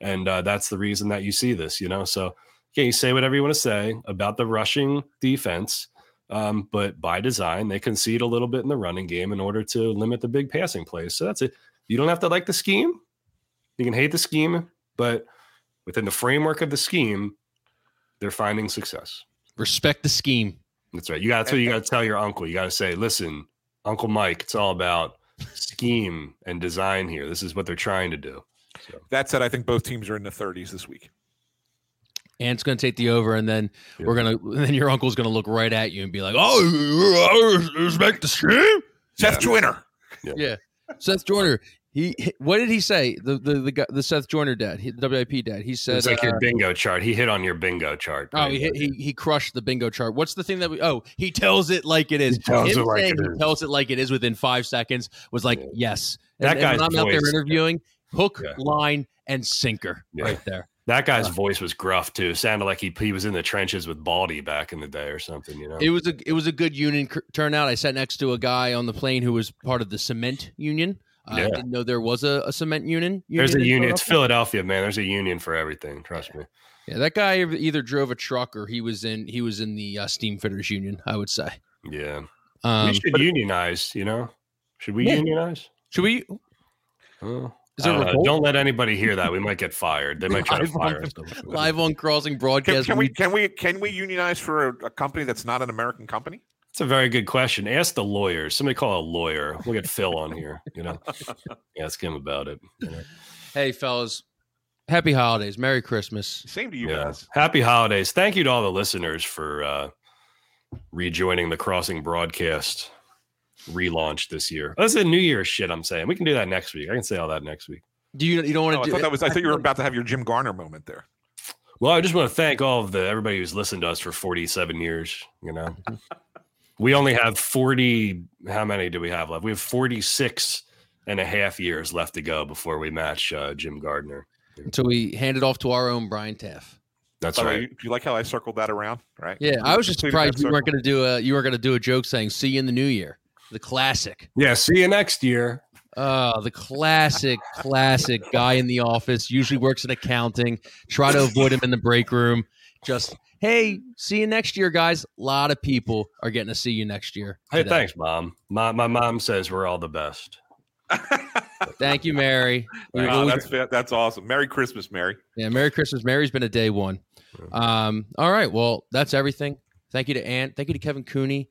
and uh, that's the reason that you see this. You know, so okay, you say whatever you want to say about the rushing defense. Um, but by design, they concede a little bit in the running game in order to limit the big passing plays. So that's it. You don't have to like the scheme. You can hate the scheme, but within the framework of the scheme, they're finding success. Respect the scheme. That's right. You got to you got to tell your uncle. You got to say, "Listen, Uncle Mike, it's all about scheme and design here. This is what they're trying to do." So, That said, I think both teams are in the 30s this week. Ant's going to take the over, and then Yeah. we're gonna. And then your uncle's going to look right at you and be like, "Oh, I respect the scheme." Seth Joyner. Yeah, Seth Joyner. He, what did he say? The the the, guy, the Seth Joyner dad, he, the WIP dad. He said, it's like uh, your bingo chart. He hit on your bingo chart. "Oh, he, hit- he he crushed the bingo chart." What's the thing that we? Oh, he tells it like it is. He tells Him it like saying it he is. tells it like it is within five seconds was like, Yeah. yes. That and, and when I'm out there interviewing, hook, Yeah. line, and sinker Yeah. right there. That guy's Uh, voice was gruff too. Sounded like he he was in the trenches with Baldy back in the day or something. You know. It was a it was a good union cr- turnout. I sat next to a guy on the plane who was part of the cement union. I Yeah. didn't know there was a, a cement union. There's a union. It's Philadelphia. Man. There's a union for everything. Trust me. Yeah, that guy either drove a truck or he was in he was in the uh, steam fitters union. I would say. Yeah. Um, we should unionize. You know. Should we Yeah. unionize? should we? Oh. Is there I a don't, revolt? Don't let anybody hear that. We might get fired. They might try to Live on- fire us. live on crossing Can, broadcast? can we can we can we unionize for a, a company that's not an American company? It's a very good question. Ask the lawyers. Somebody call a lawyer. We'll get Phil on here. You know, ask him about it. you know. Hey, fellas, happy holidays, Merry Christmas. Same to you Yeah. guys. Happy holidays. Thank you to all the listeners for uh, rejoining the Crossing broadcast relaunch this year. That's a New Year's shit. I'm saying we can do that next week. I can say all that next week. Do you you don't want Oh, to I do? thought that was. I thought you were about to have your Jim Gardner moment there. Well, I just want to thank all of the everybody who's listened to us for 47 years. You know, we only have 40. How many do we have left? We have 46 and a half years left to go before we match uh, Jim Gardner. until we hand it off to our own Brian Taff. That's By the way, right. you, you like how I circled that around, right? Yeah, I was just surprised that you weren't going to do a you weren't going to do a joke saying "See you in the new year." The classic. Yeah. See you next year. Oh, the classic, classic guy in the office. Usually works in accounting. Try to avoid him in the break room. Just hey, see you next year, guys. A lot of people are getting to see you next year. Hey, today. thanks, mom. My my mom says we're all the best. Thank you, Mary. Wow, always- that's that's awesome. Merry Christmas, Mary. Yeah, Merry Christmas. Mary's been a day one. Um, all right. Well, that's everything. Thank you to Ant. Thank you to Kevin Cooney.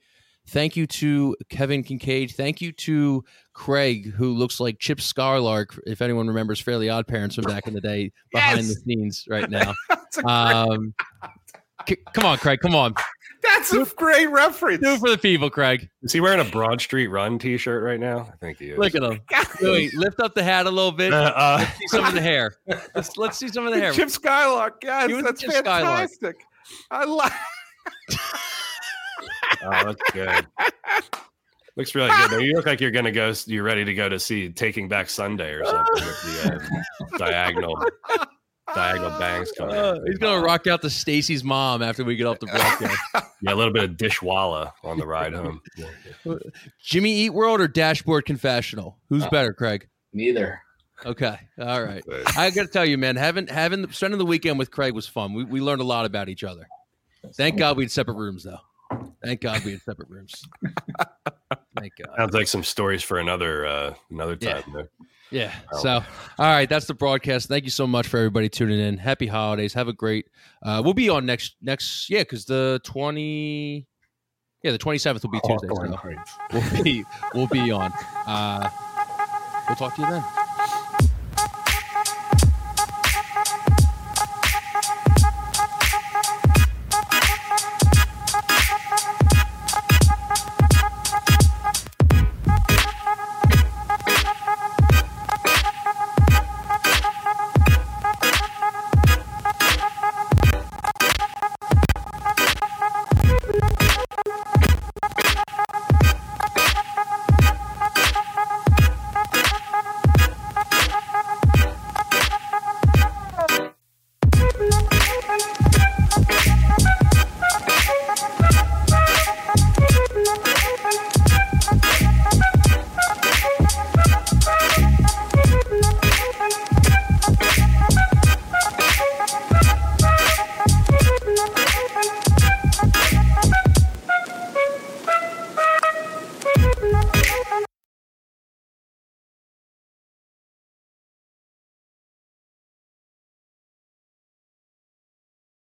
Thank you to Kevin Kinkead. Thank you to Craig, who looks like Chip Skylark, if anyone remembers Fairly Odd Parents from back in the day, behind Yes! the scenes right now. That's a great- Um, c- come on, Craig. Come on. That's a great reference. Do it for the people, Craig. Is he wearing a Broad Street Run T-shirt right now? I think he is. Look at him. Wait, lift up the hat a little bit. Uh, uh, Let's see some of the hair. Let's let's see some of the hair. Chip Skylark. Yes, that's Chip Skylark. fantastic. I like. Oh, that's good. Looks really good. Though. You look like you're gonna go. You're ready to go to see Taking Back Sunday or something with the uh, diagonal diagonal bangs coming. Uh, he's gonna rock out to Stacy's mom after we get off the broadcast. Yeah, a little bit of dishwalla on the ride home. Yeah. Jimmy Eat World or Dashboard Confessional? Who's Uh, better, Craig? Neither. Okay, all right. I got to tell you, man, having having spending the weekend with Craig was fun. We we learned a lot about each other. Thank God we had separate rooms, though. Thank God we had separate rooms. Thank God. Sounds like some stories for another uh, another Yeah. time. there. Yeah. Oh. So, all right, that's the broadcast. Thank you so much for everybody tuning in. Happy holidays. Have a great. Uh, we'll be on next next yeah, because the twenty. Yeah, the twenty seventh will be Tuesday. So we'll be we'll be on. Uh, we'll talk to you then.